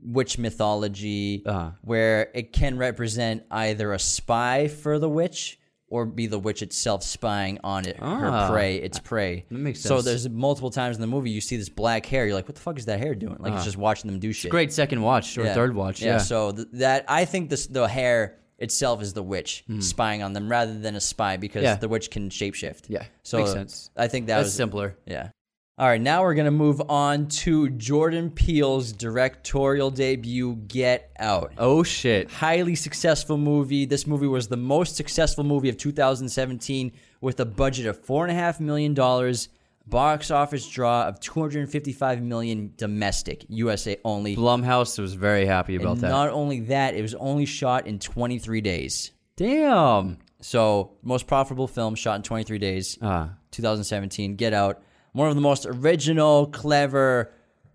witch mythology, Uh-huh. where it can represent either a spy for the witch. Or be the witch itself spying on it, her Ah. prey, its prey. That makes sense. So there's multiple times in the movie you see this black hare. You're like, what the fuck is that hare doing? Like it's just watching them do shit. Great second watch or Yeah. third watch. Yeah. So th- that I think this the hare itself is the witch spying on them rather than a spy because. Yeah. the witch can shapeshift. Yeah. So Makes sense. I think that That's was simpler. Yeah. All right, now we're gonna move on to Jordan Peele's directorial debut, Get Out. Oh shit. Highly successful movie. This movie was the most successful movie of 2017 with a budget of four and a half million dollars, box office draw of 255 million domestic, USA only. Blumhouse was very happy about And that. not only that, it was only shot in 23 days. Damn. So, most profitable film shot in 23 days. Ah. 2017, Get Out. One of the most original, clever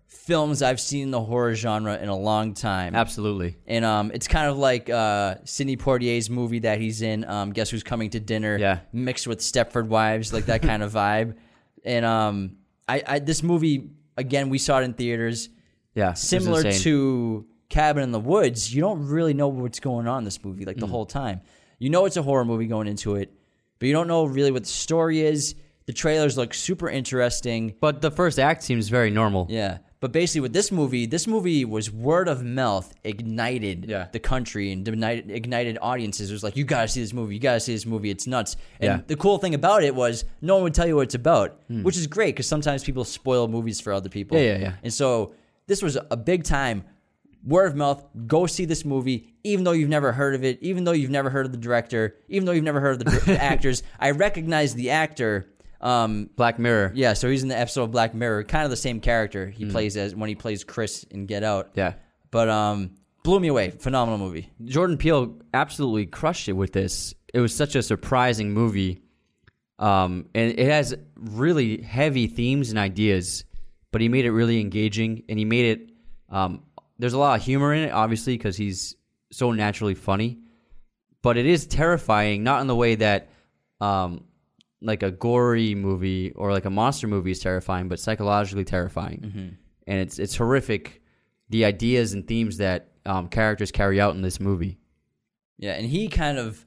films I've seen in the horror genre in a long time. Absolutely. And um, it's kind of like uh, Sidney Poitier's movie that he's in, um, Guess Who's Coming to Dinner, Yeah. mixed with Stepford Wives, like that kind of vibe. And um, I, I this movie again, we saw it in theaters. Yeah. Similar to Cabin in the Woods, you don't really know what's going on in this movie like the Mm. whole time. You know it's a horror movie going into it, but you don't know really what the story is. The trailers look super interesting. But the first act seems very normal. Yeah. But basically, with this movie, this movie was word of mouth ignited Yeah. the country and ignited, ignited audiences. It was like, you gotta see this movie. You gotta see this movie. It's nuts. And Yeah. The cool thing about it was no one would tell you what it's about, hmm. which is great because sometimes people spoil movies for other people. Yeah, yeah, yeah. And so this was a big time word of mouth. Go see this movie, even though you've never heard of it, even though you've never heard of the director, even though you've never heard of the, the actors. I recognize the actor. Um, Black Mirror. yeah, so he's in the episode of Black Mirror, kind of the same character he plays as when he plays Chris in Get Out. Yeah. But um blew me away. Phenomenal movie. Jordan Peele absolutely crushed it with this. It was such a surprising movie. Um, and it has really heavy themes and ideas, but he made it really engaging and he made it um, there's a lot of humor in it obviously because he's so naturally funny, but it is terrifying not in the way that um, like a gory movie or like a monster movie is terrifying, but psychologically terrifying. And it's it's horrific the ideas and themes that um, characters carry out in this movie. Yeah, and he kind of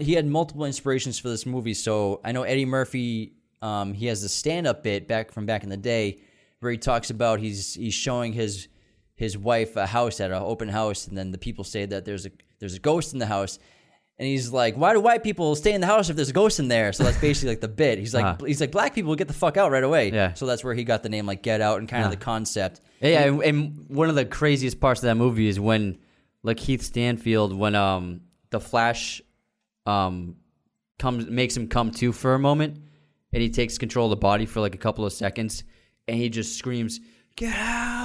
he had multiple inspirations for this movie. So I know Eddie Murphy. Um, he has the stand-up bit back from back in the day where he talks about he's he's showing his his wife a house at an open house, and then the people say that there's a there's a ghost in the house. And he's like, "Why do white people stay in the house if there's a ghost in there?" So that's basically like the bit. He's like, Uh-huh. he's like, "Black people get the fuck out right away." Yeah. So that's where he got the name like Get Out and kind of the concept. Yeah, and, and one of the craziest parts of that movie is when, like Keith Stanfield, when um the Flash, um, comes makes him come to for a moment, and he takes control of the body for like a couple of seconds, and he just screams, "Get out!"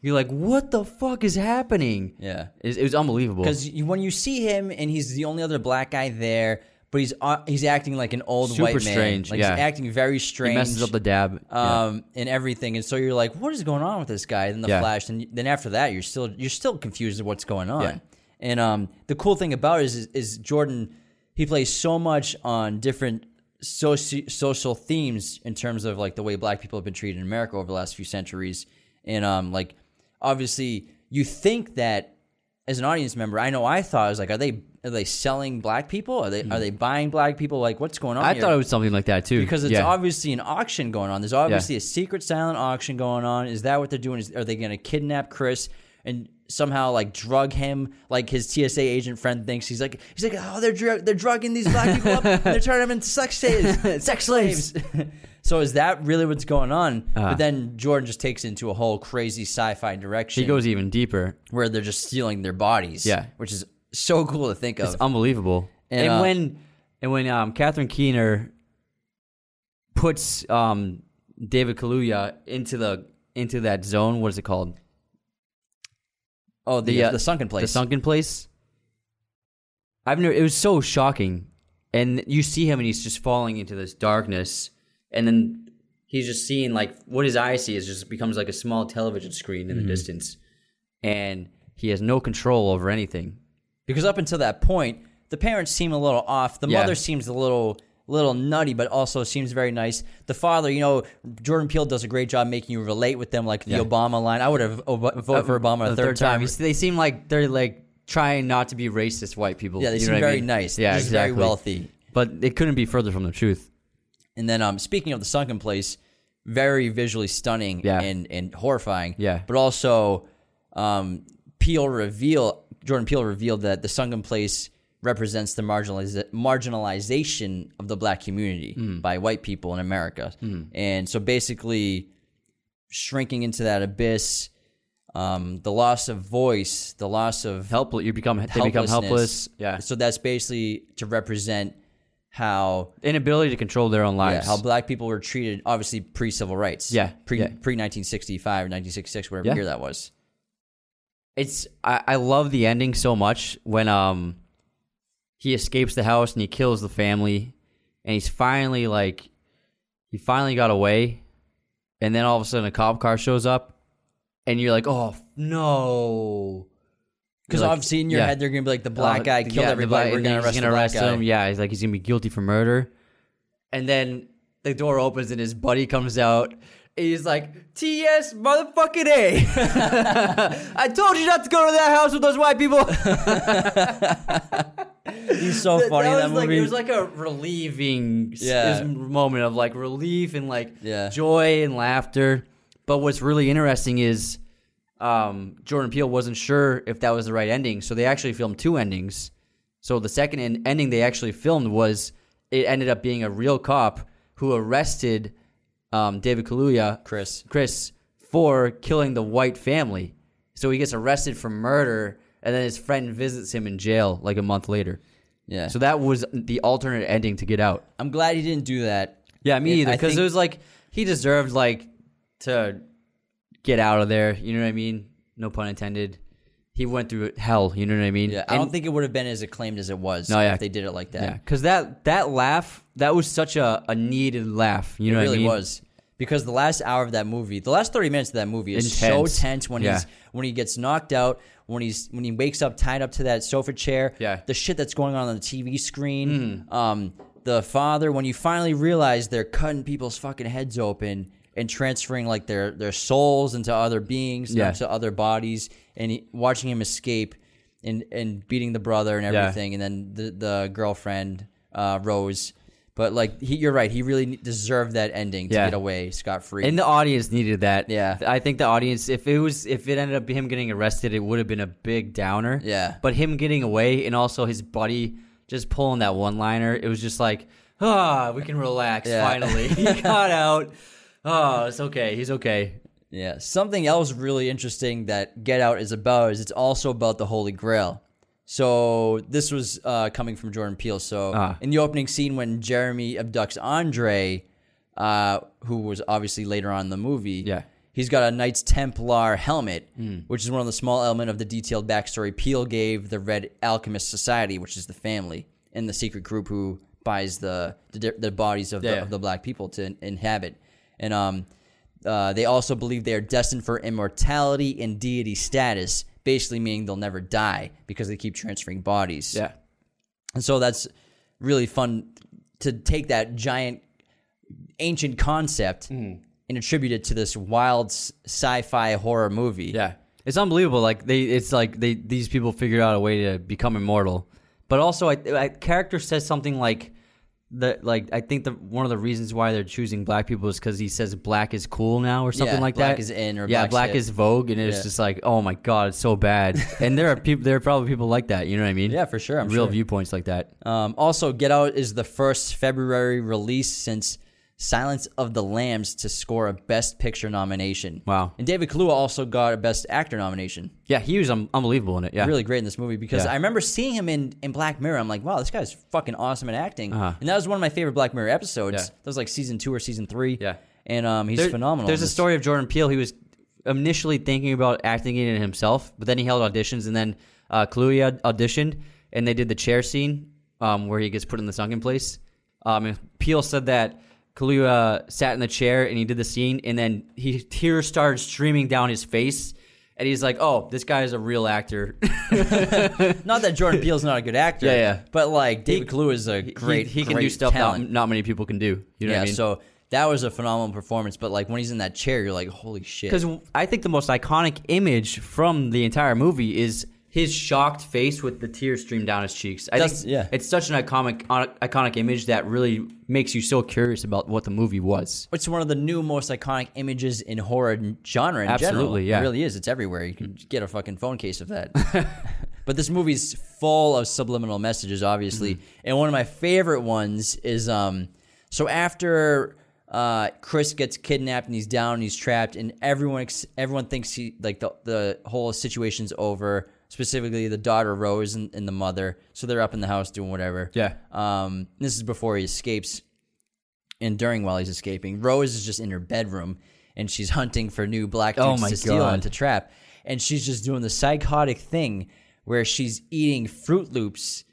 You're like, "What the fuck is happening?" Yeah. it, was- it was unbelievable. Because when you see him and he's the only other black guy there, but he's uh, he's acting like an old Super white man. strange, Like yeah. he's acting very he strange. messes up the dab. Yeah. um and everything, and so you're like, what is going on with this guy? Then the Yeah. Flash, and then after that, you're still you're still confused of what's going on. Yeah. And um, the cool thing about it is, is is Jordan he plays so much on different soci- social themes in terms of like the way black people have been treated in America over the last few centuries. And um, like obviously, you think that as an audience member, I know I thought I was like, are they are they selling black people? Are they are they buying black people? Like, what's going on? Hmm. I here? thought it was something like that too. because it's yeah. obviously an auction going on. There's obviously a secret silent auction going on. Is that what they're doing? Is, are they going to kidnap Chris and somehow like drug him? Like his TSA agent friend thinks he's like he's like oh they're drug they're drugging these black people up. and they're turning them into sex slaves. sex slaves. so is that really what's going on? but then Jordan just takes it into a whole crazy sci-fi direction. He goes even deeper. where they're just stealing their bodies. Yeah. which is so cool to think of. It's unbelievable. And, And, uh, when and when um, Catherine Keener puts um, David Kaluuya into the into that zone, what is it called? oh, the the, uh, the sunken place. The sunken place. I've never. It was so shocking, and you see him, and he's just falling into this darkness, and then he's just seeing like what his eyes see is just becomes like a small television screen Mm-hmm. in the distance, and he has no control over anything. because up until that point, the parents seem a little off. The Yeah. mother seems a little little nutty, but also seems very nice. The father, you know, Jordan Peele does a great job making you relate with them, like the Yeah. Obama line. I would have voted for Obama a the third, time. See, They seem like they're like trying not to be racist white people. Yeah, they you seem what I very mean? nice. Yeah, exactly. very wealthy. But it couldn't be further from the truth. And then, um, speaking of the sunken place, very visually stunning Yeah. and and horrifying. Yeah. but also, um, Peele reveal Jordan Peele revealed that the sunken place represents the marginaliz- marginalization of the black community Hmm. by white people in America, and so basically shrinking into that abyss. Um, the loss of voice, the loss of Help. You become. They become helplessness. helpless. Yeah. So that's basically to represent how Inability to control their own yeah, lives. how black people were treated, obviously pre civil rights. Yeah, pre yeah. pre nineteen sixty five, nineteen sixty six, whatever Yeah. year that was. it's I, I love the ending so much when um he escapes the house and he kills the family and he's finally like he finally got away and then all of a sudden a cop car shows up and you're like oh no Because like- obviously in your yeah. head they're gonna be like the black Uh, guy killed the everybody. black- We're gonna arrest gonna black arrest him yeah he's like he's gonna be guilty for murder and then the door opens and his buddy comes out he's like ts motherfucking a i told you not to go to that house with those white people He's so funny in was that like, movie. It was like a relieving Yeah. moment of like relief and like Yeah. joy and laughter. But what's really interesting is um, Jordan Peele wasn't sure if that was the right ending, so they actually filmed two endings. So the second en- ending they actually filmed was it ended up being a real cop who arrested um, David Kaluuya, Chris. Chris, for killing the white family. So he gets arrested for murder, and then his friend visits him in jail like a month later. yeah. So that was the alternate ending to get out. I'm glad he didn't do that. Yeah, me either. Because it was like he deserved like to get out of there. You know what I mean? No pun intended. He went through hell. You know what I mean? Yeah, I And- don't think it would have been as acclaimed as it was No, yeah. if they did it like that. Yeah, because that that laugh that was such a, a needed laugh. You it know really what I mean? was because the last hour of that movie, the last thirty minutes of that movie is Intense. so tense when Yeah. he's when he gets knocked out, when he's when he wakes up tied up to that sofa chair. Yeah. The shit that's going on on the TV screen. Um, the father when you finally realize they're cutting people's fucking heads open and transferring like their their souls into other beings, Yeah. into other bodies, and he, watching him escape and and beating the brother and Yeah. everything, and then the the girlfriend uh, Rose. But like he, you're right, he really deserved that ending to Yeah. get away scot free. And the audience needed that. Yeah. I think the audience, if it was, if it ended up him getting arrested, it would have been a big downer. Yeah. But him getting away and also his buddy just pulling that one liner, it was just like, ah, we can relax Yeah. finally. he got out. Oh, it's okay. He's okay. Yeah. Something else really interesting that Get Out is about is it's also about the Holy Grail. So this was uh, coming from Jordan Peele. So Ah. in the opening scene when Jeremy abducts Andre, uh, who was obviously later on in the movie, Yeah. he's got a Knights Templar helmet, which is one of the small element of the detailed backstory Peele gave the Red Alchemist Society, which is the family and the secret group who buys the the, the bodies of, the, of the black people to in- inhabit. And um, uh, they also believe they are destined for immortality and deity status, basically meaning they'll never die because they keep transferring bodies. Yeah. And so that's really fun to take that giant ancient concept Mm-hmm. and attribute it to this wild sci-fi horror movie. Yeah, it's unbelievable. Like they, it's like they these people figured out a way to become immortal. But also, I, I character says something like that. Like I think the one of the reasons why they're choosing black people is because he says black is cool now or something Yeah, like black that. is in or yeah, black is vogue, and it's Yeah. just like, oh my god, it's so bad. and there are people, there are probably people like that. You know what I mean? Yeah, for sure, I'm Real sure. viewpoints like that. Um, also, Get Out is the first February release since Silence of the Lambs to score a Best Picture nomination. Wow. And David Kaluuya also got a Best Actor nomination. Yeah, he was um, unbelievable in it. Yeah, Really great in this movie because Yeah. I remember seeing him in, in Black Mirror. I'm like, wow, this guy's fucking awesome at acting. Uh-huh. And that was one of my favorite Black Mirror episodes. Yeah. That was like season two or season three. Yeah. And um, he's There- phenomenal. There's a story of Jordan Peele. He was initially thinking about acting in it himself, but then he held auditions, and then uh, Kaluuya auditioned, and they did the chair scene um, where he gets put in the sunken place. Um, and Peele said that Kaluuya sat in the chair and he did the scene, and then he tears started streaming down his face. And he's like, "Oh, this guy is a real actor." Not that Jordan Peele's not a good actor. Yeah, yeah. But like David Kaluuya is a great. he, he can great do stuff talent. not, not many people can do. You know yeah. what I mean? So that was a phenomenal performance. But like when he's in that chair, you're like, holy shit. Because I think the most iconic image from the entire movie is his shocked face with the tears stream down his cheeks. I That's- think yeah. it's such an iconic iconic image that really makes you so curious about what the movie was. it's one of the new most iconic images in horror genre in general. Absolutely, yeah. It really is. It's everywhere. You can get a fucking phone case of that. but this movie's full of subliminal messages, obviously. Mm-hmm. And one of my favorite ones is um so after uh, Chris gets kidnapped and he's down and he's trapped and everyone ex- everyone thinks he like the the whole situation's over. Specifically, the daughter Rose and, and the mother. So they're up in the house doing whatever. Yeah. Um, this is before he escapes and during while he's escaping, Rose is just in her bedroom and she's hunting for new black Oh dudes my to steal and to trap. And she's just doing the psychotic thing where she's eating Froot Loops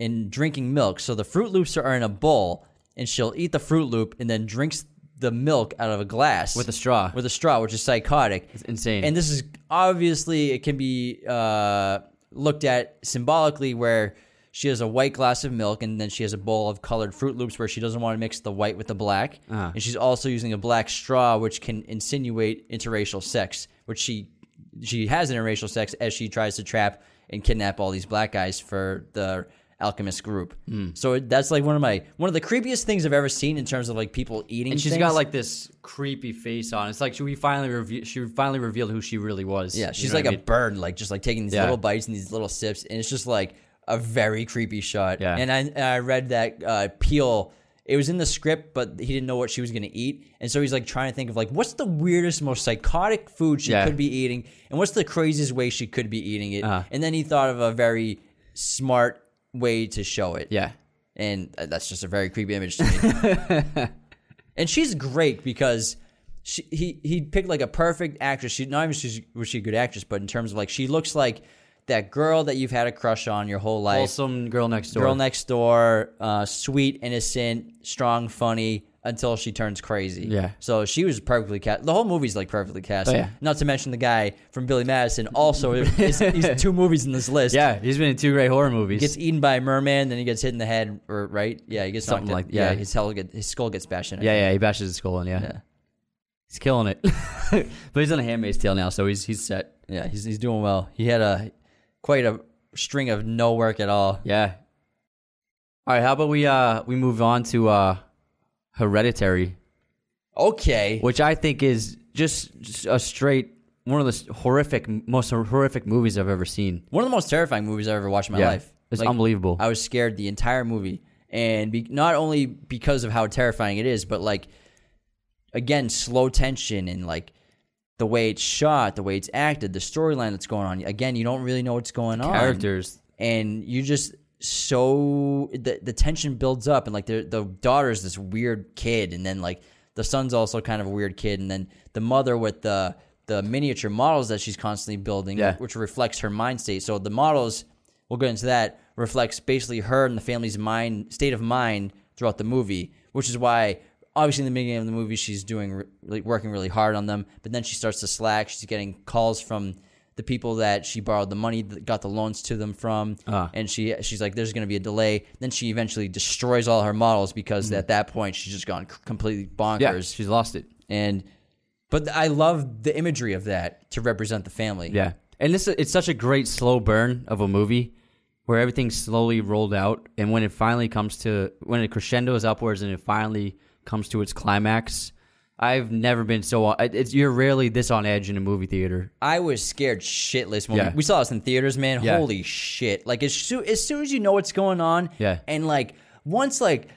and drinking milk. So the Froot Loops are in a bowl, and she'll eat the Froot Loop and then drinks the milk out of a glass With a straw. With a straw, which is psychotic. It's insane. And this is obviously it can be uh, looked at symbolically where she has a white glass of milk and then she has a bowl of colored Froot Loops where she doesn't want to mix the white with the black. Uh-huh. And she's also using a black straw, which can insinuate interracial sex, which she she has interracial sex as she tries to trap and kidnap all these black guys for the alchemist group. Hmm. So that's like one of my one of the creepiest things I've ever seen in terms of like people eating. and she's things. got like this creepy face on. It's like she we finally reve- she finally revealed who she really was. Yeah, You she's know like a mean? bird, like just like taking these Yeah. little bites and these little sips, and it's just like a very creepy shot. Yeah. and I, and I read that uh, Peele. It was in the script, but he didn't know what she was gonna eat, and so he's like trying to think of like what's the weirdest, most psychotic food she Yeah. could be eating, and what's the craziest way she could be eating it. Uh-huh. And then he thought of a very smart way to show it. Yeah. and uh, that's just a very creepy image to me. and she's great because she he he picked like a perfect actress. She not even she's was she a good actress, but in terms of like she looks like that girl that you've had a crush on your whole life. Wholesome girl next door. Girl next door, uh, sweet, innocent, strong, funny until she turns crazy. Yeah. So she was perfectly cast. The whole movie's like perfectly cast. Oh, yeah. Not to mention the guy from Billy Madison. Also, is, he's two movies in this list. Yeah, he's been in two great horror movies. He Gets eaten by a merman, then he gets hit in the head, or right? Yeah, he gets Something like- yeah. yeah. His skull get his skull gets bashed in. Yeah, yeah, he bashes his skull in. Yeah, Yeah. he's killing it. but he's on a Handmaid's Tale now, so he's he's set. Yeah, he's he's doing well. He had a quite a string of no work at all. Yeah. All right, how about we uh we move on to uh Hereditary, Okay. which I think is just, just a straight one of the horrific, most horrific movies I've ever seen. One of the most terrifying movies I've ever watched in my Yeah, life. it's like, unbelievable. I was scared the entire movie, and be, not only because of how terrifying it is, but like again, slow tension and like the way it's shot, the way it's acted, the storyline that's going on. Again, you don't really know what's going on. Characters. and you just so the the tension builds up and like the the daughter's this weird kid and then like the son's also kind of a weird kid and then the mother with the the miniature models that she's constantly building Yeah. which reflects her mind state so the models we'll get into that reflects basically her and the family's mind state of mind throughout the movie which is why obviously in the beginning of the movie she's doing like working really hard on them but then she starts to slack she's getting calls from the people that she borrowed the money, that got the loans to them from, Ah. and she she's like, "There's going to be a delay." Then she eventually destroys all her models because at that point she's just gone completely bonkers. Mm-hmm. Yeah, she's lost it. and but I love the imagery of that to represent the family. Yeah, and this it's such a great slow burn of a movie where everything's slowly rolled out, and when it finally comes to when it crescendos upwards and it finally comes to its climax. I've never been so. On, It's you're rarely this on edge in a movie theater. I was scared shitless when Yeah. we, we saw this in theaters, man. Yeah. Holy shit! Like as soon as soon as you know what's going on, Yeah. and like once like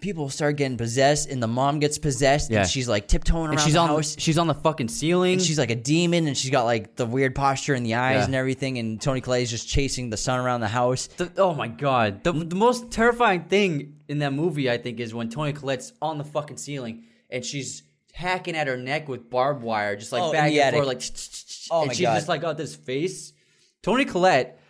people start getting possessed and the mom gets possessed Yeah. and she's like tiptoeing around And she's the on house. she's on the fucking ceiling. and she's like a demon and she's got like the weird posture in the eyes Yeah. and everything and Toni Collette is just chasing the son around the house. The- oh my god! The, the most terrifying thing in that movie, I think, is when Toni Collette's on the fucking ceiling and she's hacking at her neck with barbed wire, just like Oh, back and forth, like. Oh and she's God. just like got this face. Toni Collette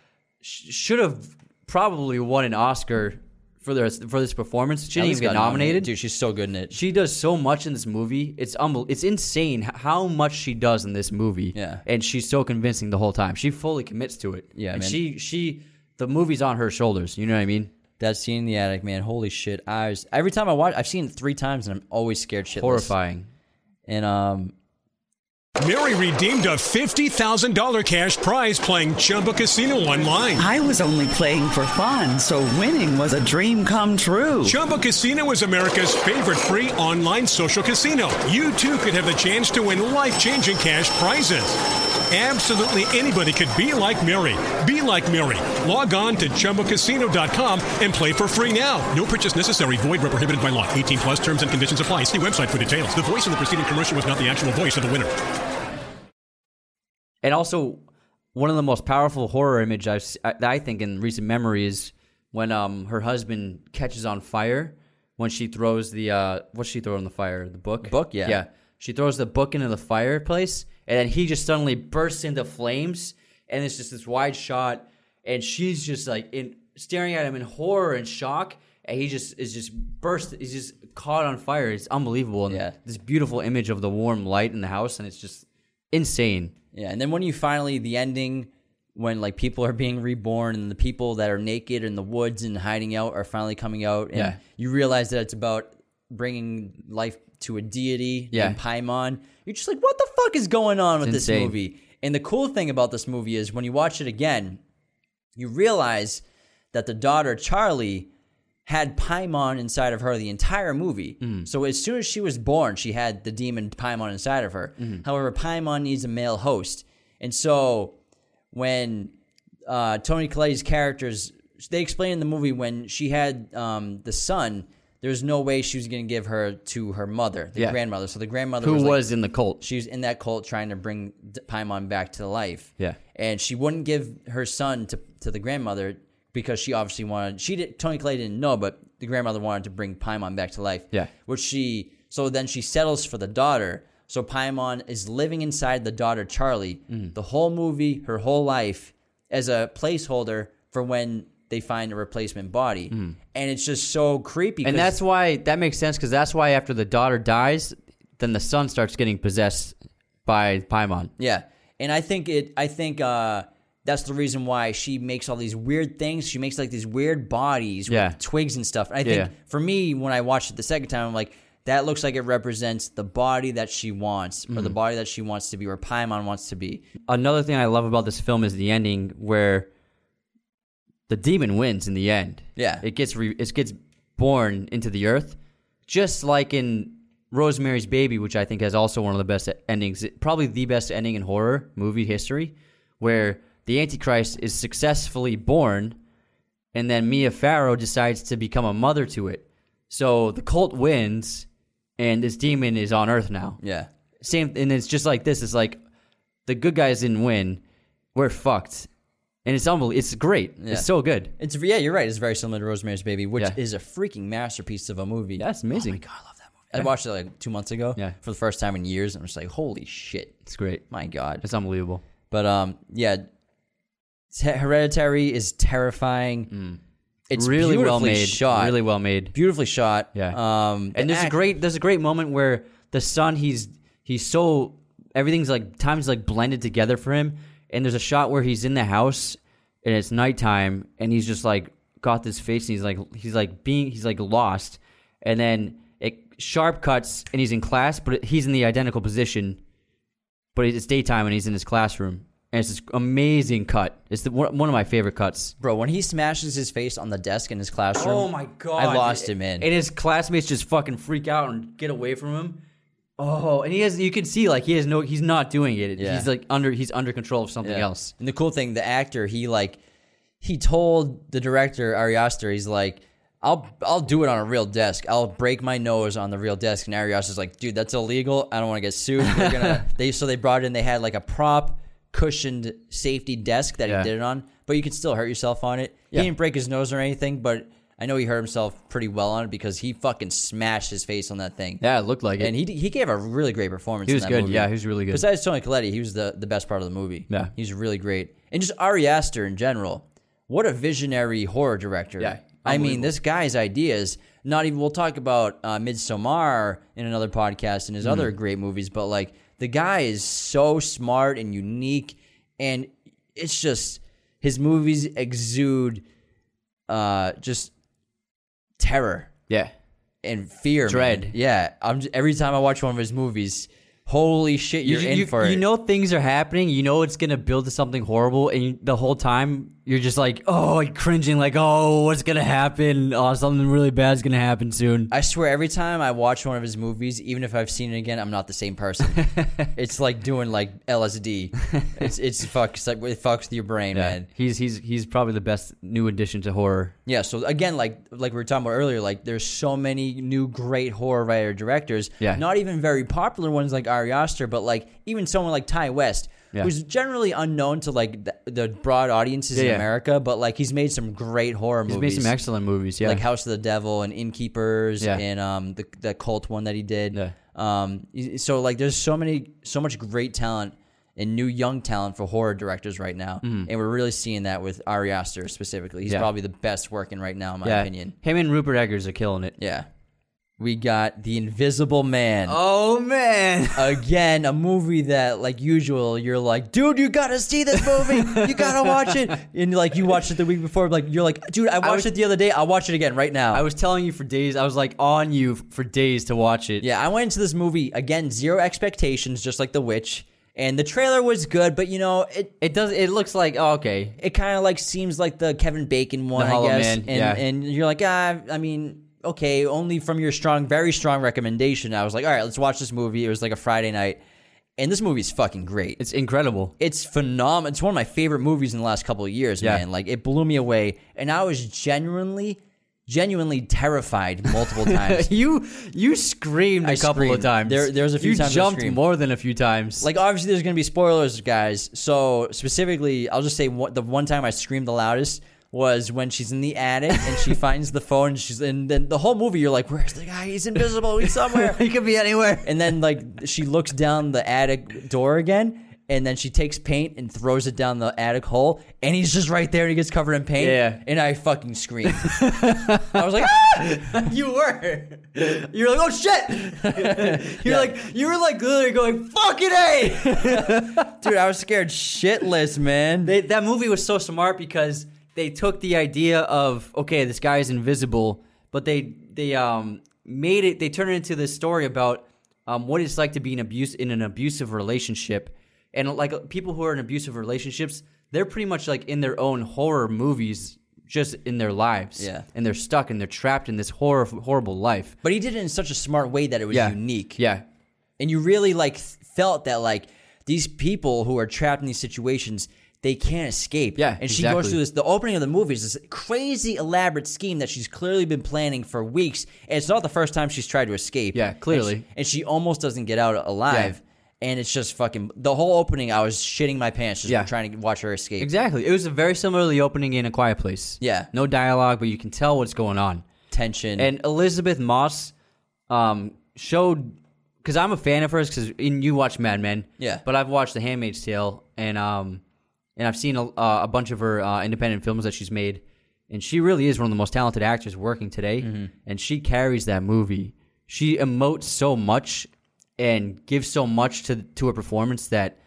sh- should have probably won an Oscar for this for this performance. She didn't even get nominated. Dude, she's so good in it. She does so much in this movie. It's unbel- It's insane how much she does in this movie. Yeah. and she's so convincing the whole time. She fully commits to it. Yeah, and man. she she the movie's on her shoulders. You know what I mean? That scene in the attic, man. Holy shit! I was every time I watch, I've seen it three times and I'm always scared shitless. Horrifying. And um, Mary redeemed a $50,000 cash prize playing Chumba Casino online. I was only playing for fun, so winning was a dream come true. Chumba Casino is America's favorite free online social casino. You too could have the chance to win life changing cash prizes. Absolutely anybody could be like Mary. Be like Mary. Log on to ChumbaCasino.com and play for free now. No purchase necessary. Void where prohibited by law. 18 plus terms and conditions apply. See website for details. The voice in the preceding commercial was not the actual voice of the winner. And also, one of the most powerful horror image I've, s- I, that I think in recent memory is when um her husband catches on fire when she throws the uh what's she throw in the fire the book Book, yeah. yeah she throws the book into the fireplace and then he just suddenly bursts into flames and it's just this wide shot and she's just like in staring at him in horror and shock and he just is just burst he's just caught on fire it's unbelievable and Yeah. this beautiful image of the warm light in the house and it's just insane Yeah, and then when you finally the ending when like people are being reborn and the people that are naked in the woods and hiding out are finally coming out and Yeah. you realize that it's about bringing life to a deity Yeah. Paimon. You're just like, what the fuck is going on with this insane. movie? And the cool thing about this movie is when you watch it again, you realize that the daughter Charlie had Paimon inside of her the entire movie. Mm. So as soon as she was born, she had the demon Paimon inside of her. Mm-hmm. However, Paimon needs a male host, and so when uh, Toni Collette's characters, they explain in the movie when she had um, the son, there's no way she was going to give her to her mother, the Yeah. grandmother. So the grandmother who was, was, like, in the cult she was in that cult trying to bring D- Paimon back to life. Yeah. And she wouldn't give her son to, to the grandmother because she obviously wanted she did Toni Collette didn't know, but the grandmother wanted to bring Paimon back to life. Yeah. Which she so then she settles for the daughter. So Paimon is living inside the daughter Charlie Mm. the whole movie, her whole life, as a placeholder for when they find a replacement body. And it's just so creepy. And that's why that makes sense because that's why after the daughter dies, then the son starts getting possessed by Paimon. Yeah. And I think it I think uh that's the reason why she makes all these weird things. She makes like these weird bodies with Yeah. twigs and stuff. And I Yeah, think for me, when I watched it the second time, I'm like, that looks like it represents the body that she wants, or the Mm-hmm. body that she wants to be, or Paimon wants to be. Another thing I love about this film is the ending where the demon wins in the end. Yeah. it gets re- it gets born into the earth, just like in Rosemary's Baby, which I think has also one of the best endings, probably the best ending in horror movie history, where the Antichrist is successfully born, and then Mia Farrow decides to become a mother to it. So the cult wins, and this demon is on Earth now. Yeah. Same, and it's just like this. It's like the good guys didn't win. We're fucked, and it's unbelievable. It's great. Yeah. It's so good. It's yeah, you're right. It's very similar to Rosemary's Baby, which Yeah. is a freaking masterpiece of a movie. Yeah, it's amazing. Oh my god, I love that movie. I watched it like two months ago. Yeah. For the first time in years, and I'm just like, holy shit. It's great. My God. It's unbelievable. But um, yeah, Hereditary is terrifying. It's Mm. really well made. shot. Really well made. beautifully shot. Yeah. Um, And the there's a great there's a great moment where the son he's he's so everything's like time's like blended together for him and there's a shot where he's in the house and it's nighttime and he's just like got this face and he's like he's like being he's like lost and then it sharp cuts and he's in class but he's in the identical position but it's daytime and he's in his classroom and it's this amazing cut it's the, one of my favorite cuts Bro, when he smashes his face on the desk in his classroom, Oh my god! I lost him in. and his classmates just fucking freak out and get away from him. Oh, and he has you can see like he has no he's not doing it. Yeah. He's like under he's under control of something Yeah. else. And the cool thing, the actor, he like he told the director Ari Aster, he's like, I'll I'll do it on a real desk. I'll break my nose on the real desk. And Ari Aster's like, dude, that's illegal. I don't want to get sued. We're gonna they so they brought in they had like a prop cushioned safety desk that Yeah. he did it on, but you could still hurt yourself on it. Yeah. He didn't break his nose or anything, but I know he hurt himself pretty well on it because he fucking smashed his face on that thing. Yeah, it looked like it. And he he gave a really great performance. He in was that good. movie. Yeah, he was really good. Besides Tony Colletti, he was the, the best part of the movie. Yeah. he's really great. And just Ari Aster in general, what a visionary horror director. Yeah, I mean, this guy's ideas. Not even we'll talk about uh, Midsommar in another podcast and his Mm-hmm. other great movies, but like the guy is so smart and unique, and it's just his movies exude uh, just terror yeah. and fear, man. Dread. Yeah, I'm just, every time I watch one of his movies, holy shit, you're you, in you, for you it. know things are happening. You know it's gonna build to something horrible, and you, the whole time you're just like, oh, like cringing, like, oh, what's gonna happen? Oh, something really bad's gonna happen soon. I swear, every time I watch one of his movies, even if I've seen it again, I'm not the same person. it's like doing like LSD. It's it's fuck. It's like it fucks with your brain, man. He's he's he's probably the best new addition to horror. Yeah. So again, like like we were talking about earlier, like there's so many new great horror writer directors. Yeah. Not even very popular ones like Ari Aster, but like even someone like Ti West. Yeah. Who's generally unknown to like the, the broad audiences Yeah, in yeah. America, but like he's made some great horror He's movies. made some excellent movies. Yeah, like House of the Devil and Innkeepers Yeah. and um the the cult one that he did. Yeah. Um y- so like there's so many so much great talent and new young talent for horror directors right now. And we're really seeing that with Ari Aster specifically. He's Mm-hmm. Yeah. probably the best working right now in my yeah. opinion. Him and Robert Eggers are killing it. Yeah. We got The Invisible Man. Oh man. Again, a movie that, like usual, you're like, dude, you gotta see this movie. You gotta watch it. And like, you watched it the week before. Like, you're like, dude, I watched was- it the other day. I'll watch it again right now. I was telling you for days. I was like on you for days to watch it. Yeah, I went into this movie again, zero expectations, just like The Witch, and the trailer was good, but you know, it It does. It looks like oh, okay. it kind of like seems like the Kevin Bacon one, Hollow I guess, Man, and yeah. and you're like, ah, I mean, okay, only from your strong, very strong recommendation. I was like, all right, let's watch this movie. It was like a Friday night, and this movie is fucking great. It's incredible. It's phenomenal. It's one of my favorite movies in the last couple of years, Yeah. man. Like it blew me away, and I was genuinely, genuinely terrified multiple times. you you screamed a I couple screamed. of times. There- there was a few you times jumped more than a few times. like obviously there's gonna be spoilers guys so specifically i'll just say what, the one time i screamed the loudest was when she's in the attic and she finds the phone and she's and then the whole movie you're like where's the guy he's invisible he's somewhere he could be anywhere. and then like she looks down the attic door again and then she takes paint and throws it down the attic hole and he's just right there and he gets covered in paint Yeah. and i fucking screamed i was like ah! you were. You're like, oh shit. You're like, you were like literally going, fucking a. dude i was scared shitless man They, that movie was so smart because they took the idea of okay, this guy is invisible, but they they um made it. They turned it into this story about um what it's like to be in abuse in an abusive relationship, and like people who are in abusive relationships, they're pretty much like in their own horror movies. Just in their lives, Yeah. and they're stuck and they're trapped in this horror, horrible life. but he did it in such a smart way that it was Yeah, unique Yeah, and you really like felt that like these people who are trapped in these situations they can't escape Yeah, and she goes through this the opening of the movie is this crazy elaborate scheme that she's clearly been planning for weeks and it's not the first time she's tried to escape Yeah, clearly. and she, and she almost doesn't get out alive and it's just fucking the whole opening i was shitting my pants just Yeah. trying to watch her escape exactly. It was very similar to the opening in A Quiet Place. Yeah. no dialogue, but you can tell what's going on. tension And Elisabeth Moss um, showed because I'm a fan of hers because you watch Mad Men, Yeah. But I've watched The Handmaid's Tale and um and I've seen a, uh, a bunch of her uh, independent films that she's made, and she really is one of the most talented actors working today. Mm-hmm. And she carries that movie. She emotes so much and gives so much to to a performance that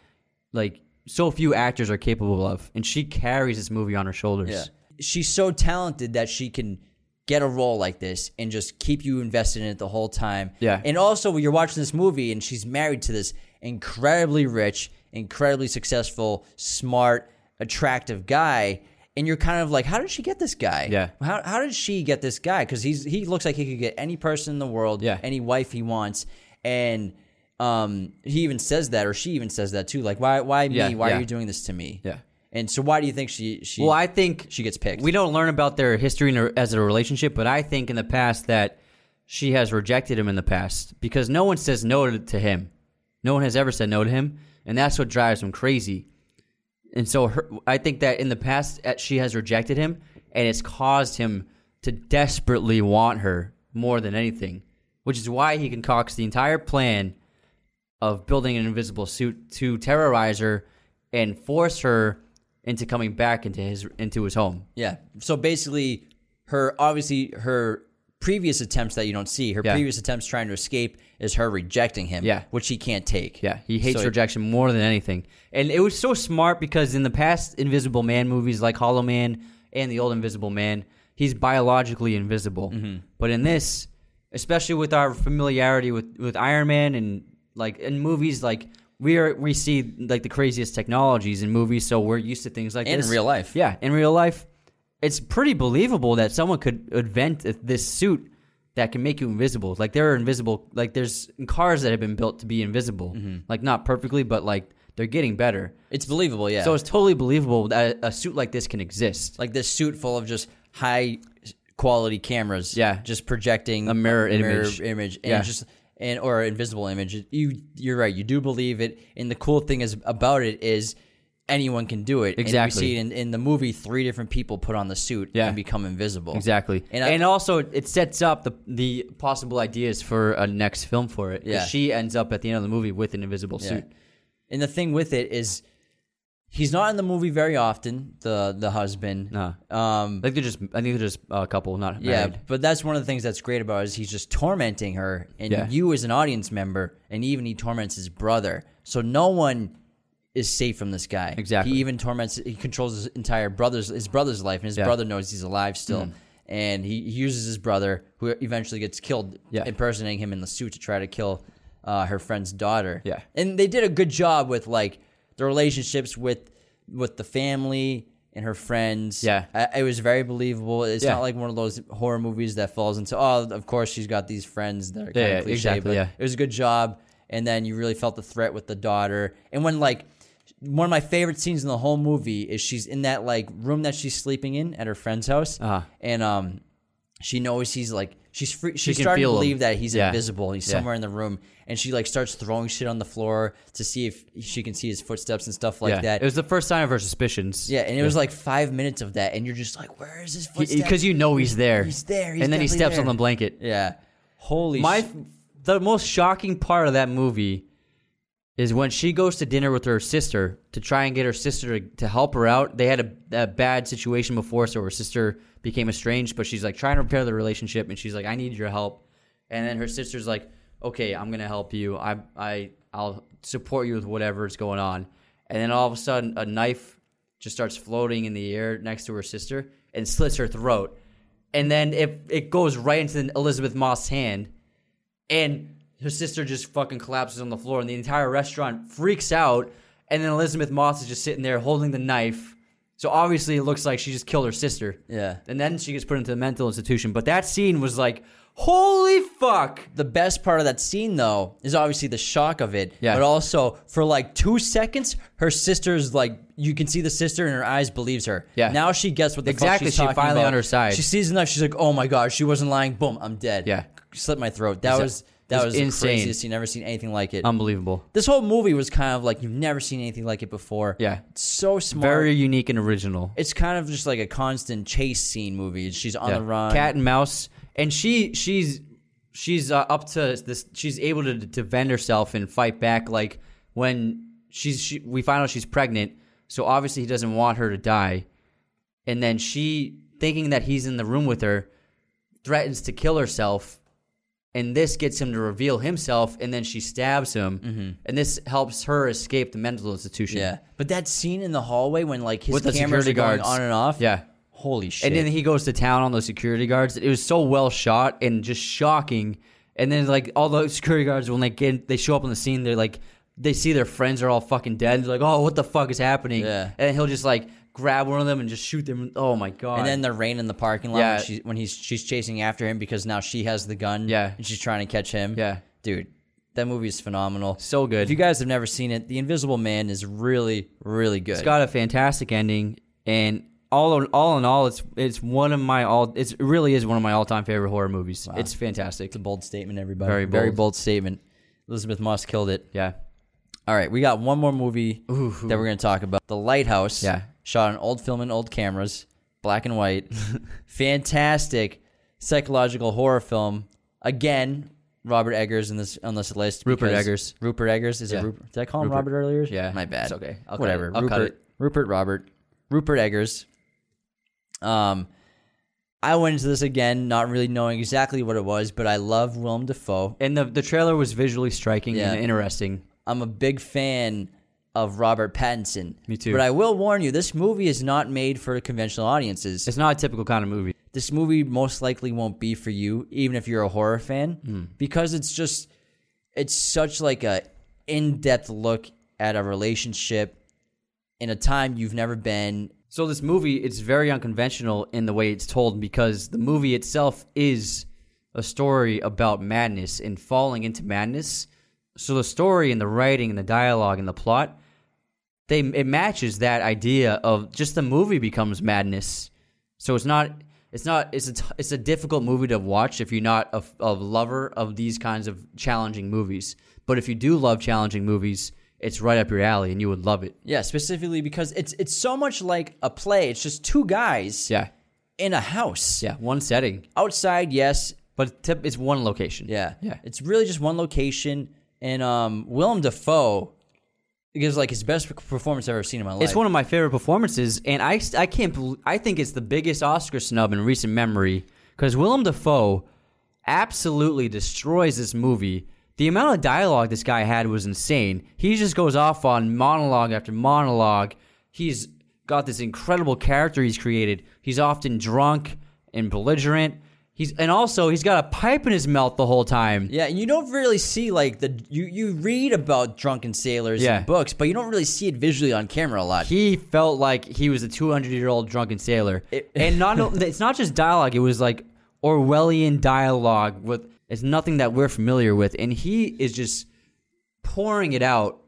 like so few actors are capable of, and she carries this movie on her shoulders. Yeah. She's so talented that she can get a role like this and just keep you invested in it the whole time. Yeah. And also, when you're watching this movie and she's married to this incredibly rich, incredibly successful, smart, attractive guy. And you're kind of like, how did she get this guy? Yeah. How, how did she get this guy? Because he's he looks like he could get any person in the world, Yeah. any wife he wants, and um, he even says that, or she even says that too. Like, why why me? Yeah, why yeah. are you doing this to me? Yeah. And so, why do you think she she? Well, I think she gets picked. We don't learn about their history in a, as a relationship, but I think in the past that she has rejected him in the past because no one says no to him. No one has ever said no to him, and that's what drives him crazy. And so her, I think that in the past uh, she has rejected him, and it's caused him to desperately want her more than anything, which is why he concocts the entire plan of building an invisible suit to terrorize her and force her into coming back into his into his home. Yeah. So basically, her obviously her previous attempts that you don't see, her Yeah. previous attempts trying to escape is her rejecting him. Yeah. Which he can't take. Yeah, he hates So- rejection more than anything. And it was so smart because in the past Invisible Man movies like Hollow Man and the old Invisible Man, he's biologically invisible. Mm-hmm. But in this, especially with our familiarity with, with Iron Man and like in movies like we are we see like the craziest technologies in movies, so we're used to things like in this. real life. Yeah, in real life, it's pretty believable that someone could invent this suit that can make you invisible. Like there are invisible, like there's cars that have been built to be invisible. Mm-hmm. Like not perfectly, but like they're getting better. It's believable, yeah. So it's totally believable that a suit like this can exist. like this suit full of just high quality cameras. Yeah. Just projecting A mirror image. image. And Yeah. just and or invisible image. You you're right, you do believe it. And the cool thing is about it is anyone can do it. Exactly. And see it in, in the movie three different people put on the suit Yeah. and become invisible. Exactly, And and, also it sets up the the possible ideas for a next film for it. Yeah. she ends up at the end of the movie with an invisible Yeah. suit. And the thing with it is he's not in the movie very often, the the husband. No. Um Like they're just, I think they're just a couple, not Yeah, but that's one of the things that's great about it is he's just tormenting her, and Yeah. you as an audience member, and even he torments his brother. So no one is safe from this guy. Exactly. He even torments. He controls his entire brother's his brother's life, and his Yeah. Brother knows he's alive still. And he, he uses his brother, who eventually gets killed, Yeah. impersonating him in the suit to try to kill uh, her friend's daughter. Yeah. and they did a good job with like the relationships with with the family and her friends. Yeah. I, it was very believable. It's Yeah. not like one of those horror movies that falls into oh, of course she's got these friends that are kind Yeah, of cliche. exactly, but yeah. it was a good job. And then you really felt the threat with the daughter. And when like one of my favorite scenes in the whole movie is she's in that like room that she's sleeping in at her friend's house, Uh-huh. and um, she knows he's like she's free, she's can starting to feel him. believe that he's Yeah. invisible. He's Yeah. somewhere in the room, and she like starts throwing shit on the floor to see if she can see his footsteps and stuff like yeah. that. It was the first sign of her suspicions. Yeah, and it was like five minutes of that, and you're just like, "Where is his footsteps?" because you know he's there. He's there. He's and then he steps on the blanket. Yeah, holy. My sh- the most shocking part of that movie is when she goes to dinner with her sister to try and get her sister to, to help her out. They had a, a bad situation before, so her sister became estranged. But she's like trying to repair the relationship, and she's like, "I need your help." And then her sister's like, "Okay, I'm gonna help you. I I I'll support you with whatever's going on." And then all of a sudden, a knife just starts floating in the air next to her sister and slits her throat. And then it it goes right into Elisabeth Moss' hand, and her sister just fucking collapses on the floor, and the entire restaurant freaks out. And then Elisabeth Moss is just sitting there holding the knife. So obviously, it looks like she just killed her sister. Yeah. And then she gets put into the mental institution. But that scene was like, holy fuck. the best part of that scene though is obviously the shock of it. Yeah. But also for like two seconds, her sister's like you can see the sister in her eyes believes her. Yeah. Now she gets what the fuck Exactly, she's she talking finally about. on her side. She sees the knife. She's like, oh my god, she wasn't lying. Boom, I'm dead. Yeah. Slit my throat. That was that was the insane. craziest scene. Never seen anything like it. Unbelievable. this whole movie was kind of like you've never seen anything like it before. Yeah. It's so smart. Very unique and original. it's kind of just like a constant chase scene movie. She's on Yeah. the run. Cat and mouse, and she she's she's uh, up to this. She's able to defend herself and fight back. Like when she's she, we find out she's pregnant, so obviously he doesn't want her to die, and then she thinking that he's in the room with her, threatens to kill herself. And this gets him to reveal himself, and then she stabs him, and this helps her escape the mental institution. Mm-hmm. Yeah, but that scene in the hallway when like his With the cameras security are going guards. on and off. Yeah. holy shit. And then he goes to town on those security guards. It was so well shot and just shocking. And then like all the security guards when they get they show up on the scene, they're like they see their friends are all fucking dead. They're like, oh, what the fuck is happening? Yeah. And he'll just like grab one of them and just shoot them. Oh my god. and then the rain in the parking lot Yeah. when, she, when he's she's chasing after him because now she has the gun. Yeah. and she's trying to catch him. Yeah. dude, that movie is phenomenal. So good. If you guys have never seen it, The Invisible Man is really, really good. it's got a fantastic ending, and all in, all in all, it's it's one of my all. It's, it really is one of my all time favorite horror movies. It's fantastic. It's a bold statement, everybody. Very very bold. bold statement. Elisabeth Moss killed it. yeah. All right, we got one more movie that we're going to talk about. The Lighthouse. Yeah. Shot on old film and old cameras, black and white. Fantastic psychological horror film. Again, Robert Eggers in this on this list. Rupert Eggers. Rupert Eggers is Yeah. it Rupert? Did I call him Rupert. Robert earlier? Yeah, my bad. it's okay. I'll cut Whatever. it. I'll Rupert. cut it. Rupert Robert. Rupert Eggers. Um, I went into this again, not really knowing exactly what it was, but I love Willem Dafoe. And the the trailer was visually striking Yeah. and interesting. I'm a big fan of Robert Pattinson. Me too. But I will warn you, this movie is not made for conventional audiences. It's not a typical kind of movie. this movie most likely won't be for you, even if you're a horror fan, Hmm. because it's just it's such like a in-depth look at a relationship in a time you've never been. So this movie, it's very unconventional in the way it's told because the movie itself is a story about madness and falling into madness. So the story and the writing and the dialogue and the plot, they it matches that idea of just the movie becomes madness. So it's not it's not it's a t- it's a difficult movie to watch if you're not a, a lover of these kinds of challenging movies. But if you do love challenging movies, it's right up your alley and you would love it. Yeah, specifically because it's it's so much like a play. It's just two guys Yeah. in a house. Yeah, one setting. Outside, yes, But tip, it's one location. Yeah, Yeah. It's really just one location, and um, Willem Dafoe gives like his best performance I've ever seen in my life. It's one of my favorite performances, and I, I can't. bel- I think it's the biggest Oscar snub in recent memory because Willem Dafoe absolutely destroys this movie. The amount of dialogue this guy had was insane. He just goes off on monologue after monologue. He's got this incredible character he's created. He's often drunk and belligerent. He's and also he's got a pipe in his mouth the whole time. yeah, and you don't really see like the you you read about drunken sailors Yeah. in books, but you don't really see it visually on camera a lot. he felt like he was a 200 year old drunken sailor It- and not it's not just dialogue it was like orwellian dialogue with it's nothing that we're familiar with and he is just pouring it out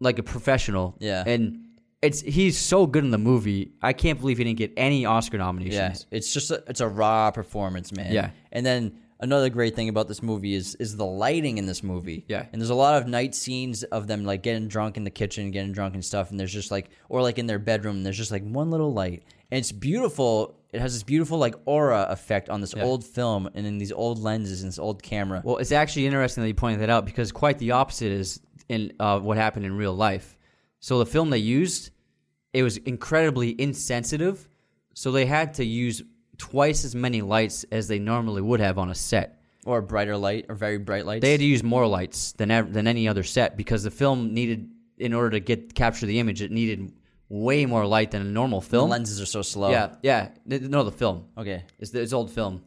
like a professional Yeah. and it's he's so good in the movie i can't believe he didn't get any oscar nominations. yeah, it's just a, it's a raw performance, man. Yeah. and then another great thing about this movie is is the lighting in this movie. Yeah. and there's a lot of night scenes of them like getting drunk in the kitchen, getting drunk and stuff, and there's just like or like in their bedroom, and there's just like one little light, and it's beautiful. It has this beautiful like aura effect on this old film and in these old lenses and this old camera. Well, it's actually interesting that you pointed that out because quite the opposite is in uh, what happened in real life. So the film they used, it was incredibly insensitive, so they had to use twice as many lights as they normally would have on a set. or a brighter light or very bright lights. They had to use more lights than ev- than any other set because the film needed, in order to get capture the image, it needed way more light than a normal the film. lenses are so slow. Yeah, yeah. No, the film. Okay. It's, it's old film.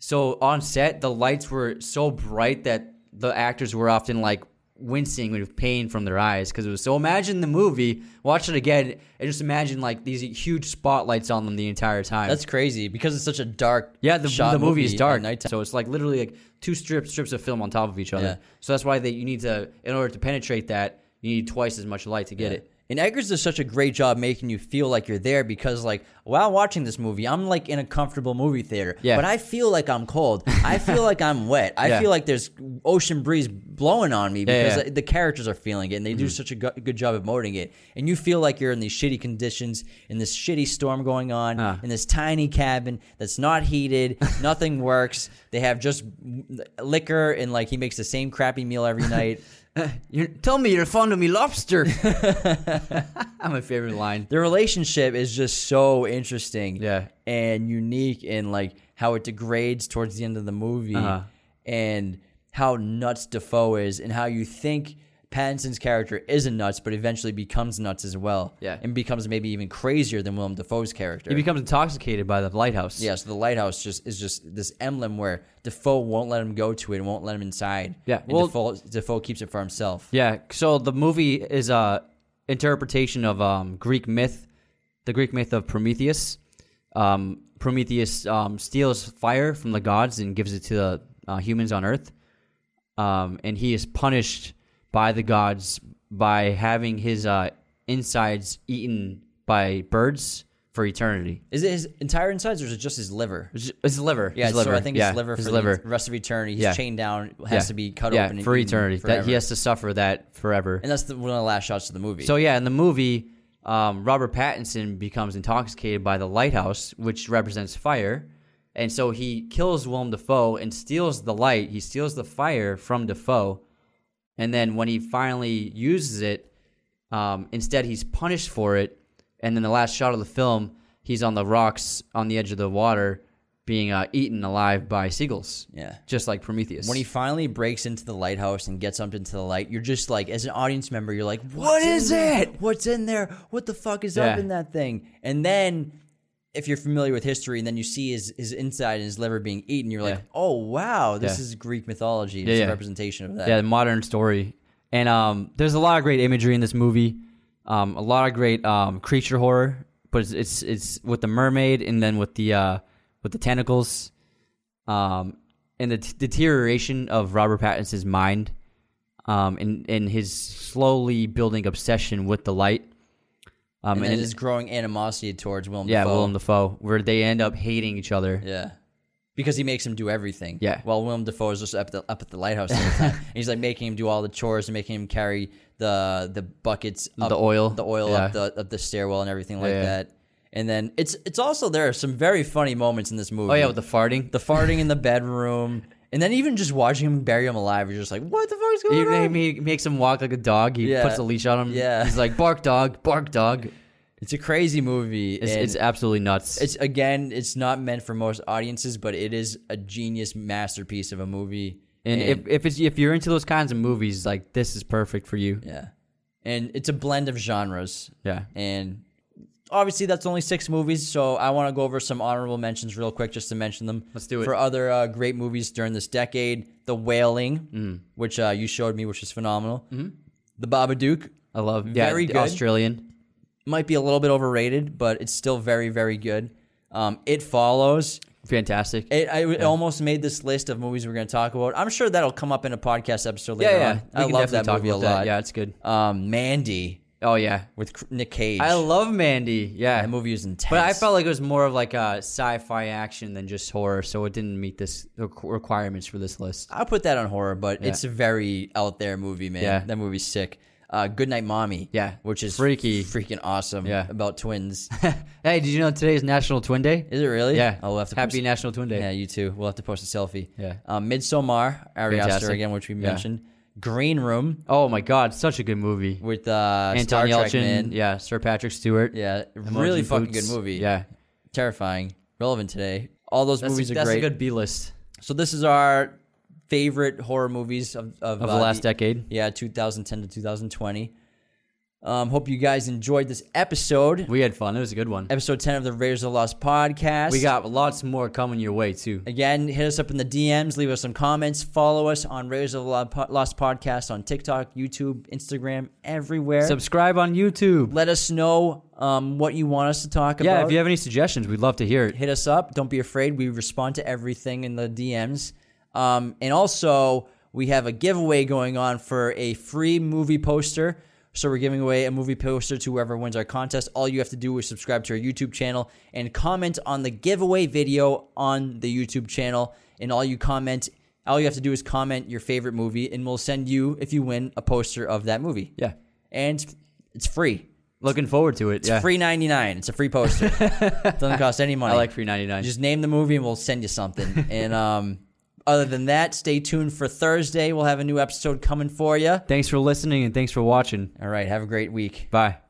So on set, the lights were so bright that the actors were often like wincing with pain from their eyes because it was so. Imagine the movie, watch it again, and just imagine like these huge spotlights on them the entire time. That's crazy because it's such a dark. yeah. The, the movie, is at dark, nighttime. so it's like literally like two strips strips of film on top of each other. Yeah. So that's why they you need to in order to penetrate that you need twice as much light to get it. And Eggers does such a great job making you feel like you're there because, like, while watching this movie, I'm like in a comfortable movie theater. Yeah. But I feel like I'm cold. I feel like I'm wet. I Yeah. feel like there's ocean breeze blowing on me because yeah. Mm-hmm. the characters are feeling it and they do such a go- good job of emoting it. And you feel like you're in these shitty conditions, in this shitty storm going on, in this tiny cabin that's not heated, nothing works. They have just liquor and, like, he makes the same crappy meal every night. You tell me you're fond of me lobster. My favorite line. the relationship is just so interesting Yeah. and unique in like how it degrades towards the end of the movie Uh-huh. and how nuts Dafoe is, and how you think Pattinson's character isn't nuts, but eventually becomes nuts as well. Yeah. and becomes maybe even crazier than Willem Dafoe's character. He becomes intoxicated by the lighthouse. Yeah, so the lighthouse just is just this emblem where Dafoe won't let him go to it and won't let him inside. Yeah, and well- Dafoe, Dafoe keeps it for himself. Yeah. So the movie is a interpretation of um, Greek myth, the Greek myth of Prometheus. Um, Prometheus um, steals fire from the gods and gives it to the uh, humans on Earth, um, and he is punished by the gods by having his uh, insides eaten by birds for eternity. Is it his entire insides or is it just his liver? It's his liver. Yeah, his liver. so I think yeah, his liver his for liver. the rest of eternity. He's Yeah. chained down, has Yeah. to be cut yeah, open for eternity. That forever. he has to suffer that forever. and that's the, one of the last shots of the movie. So yeah, in the movie, um, Robert Pattinson becomes intoxicated by the lighthouse, which represents fire, and so he kills Willem Dafoe and steals the light. He steals the fire from Dafoe, and then when he finally uses it, um, instead he's punished for it. And then the last shot of the film, he's on the rocks on the edge of the water, being uh, eaten alive by seagulls. yeah. just like Prometheus. When he finally breaks into the lighthouse and gets up into the light, you're just like, as an audience member, you're like, "What's is it?" What's in there? What the fuck is up in that thing? And then, if you're familiar with history, and then you see his, his inside and his liver being eaten, you're like, Yeah. oh wow, this Yeah. is Greek mythology. It's Yeah, a representation of that. Yeah, the modern story. And um, there's a lot of great imagery in this movie. Um, a lot of great um, creature horror, but it's, it's it's with the mermaid and then with the uh, with the tentacles, um, and the t- deterioration of Robert Pattinson's mind, um, and and his slowly building obsession with the light. Um, and and growing animosity towards Willem yeah, Dafoe. Willem Dafoe, where they end up hating each other. Yeah. Because he makes him do everything. Yeah. While Willem Dafoe is just up at the, up at the lighthouse all the time. and he's like making him do all the chores and making him carry the the buckets up, The oil. the oil Yeah. up the up the stairwell and everything like Yeah, yeah. that. And then it's it's also there are some very funny moments in this movie. Oh yeah, with the farting. the farting in the bedroom. And then even just watching him bury him alive, you're just like, what the fuck's He, going on? he makes him walk like a dog. He Yeah. puts a leash on him. Yeah. he's like bark dog, bark dog. It's a crazy movie. It's, and it's absolutely nuts. It's again, it's not meant for most audiences, but it is a genius masterpiece of a movie. And, if if it's if you're into those kinds of movies, like this is perfect for you. yeah, and it's a blend of genres. Yeah. and obviously that's only six movies, so I want to go over some honorable mentions real quick, just to mention them. Let's do it. for other uh, great movies during this decade. The Wailing, Mm. which uh, you showed me, which was phenomenal. Mm-hmm. The Babadook I love yeah, Very good. Australian. might be a little bit overrated, but it's still very, very good. Um, it follows. Fantastic. It, I it almost made this list of movies we're going to talk about. I'm sure that'll come up in a podcast episode yeah, later yeah. on. We I love that talk movie a about that. lot. Yeah, it's good. Um, Mandy Oh yeah. with Nick Cage. I love Mandy. Yeah. that movie is intense. But I felt like it was more of like a sci-fi action than just horror, so it didn't meet this requirements for this list. I'll put that on horror, but Yeah. it's a very out there movie, man. Yeah. That movie's sick. Uh, Goodnight Mommy. Yeah. Which is Freaky. freaking awesome. Yeah. About twins. hey, did you know today is National Twin Day? is it really? Yeah. Oh, we'll have to Happy post- National Twin Day. Yeah, you too. We'll have to post a selfie. Yeah. Um, Midsommar, Ari Aster again, which we Yeah. mentioned. Green Room Oh my God, such a good movie. with uh, Anton Trek Yelchin, man. yeah, Sir Patrick Stewart. Yeah, Imogen really fucking Poots. good movie. Yeah, terrifying, relevant today. All those that's, movies are that's great. a good B list So this is our favorite horror movies of of, of uh, the last decade. Yeah, 2010 to 2020. Um, hope you guys enjoyed this episode. We had fun. It was a good one. Episode 10 of the Raiders of the Lost podcast. We got lots more coming your way too. Again, hit us up in the DMs, leave us some comments, follow us on Raiders of the Lost podcast on TikTok, YouTube, Instagram, everywhere. Subscribe on YouTube. Let us know um, what you want us to talk about. Yeah, if you have any suggestions, we'd love to hear it. hit us up. Don't be afraid. We respond to everything in the DMs. Um, and also, we have a giveaway going on for a free movie poster. So we're giving away a movie poster to whoever wins our contest. All you have to do is subscribe to our YouTube channel and comment on the giveaway video on the YouTube channel. And all you comment, all you have to do is comment your favorite movie, and we'll send you, if you win, a poster of that movie. Yeah. And it's free. Looking forward to it. It's yeah. free ninety nine. It's a free poster. Doesn't cost any money. I like free ninety nine. Just name the movie and we'll send you something. and um, other than that, stay tuned for Thursday. We'll have a new episode coming for you. Thanks for listening and thanks for watching. All right. Have a great week. Bye.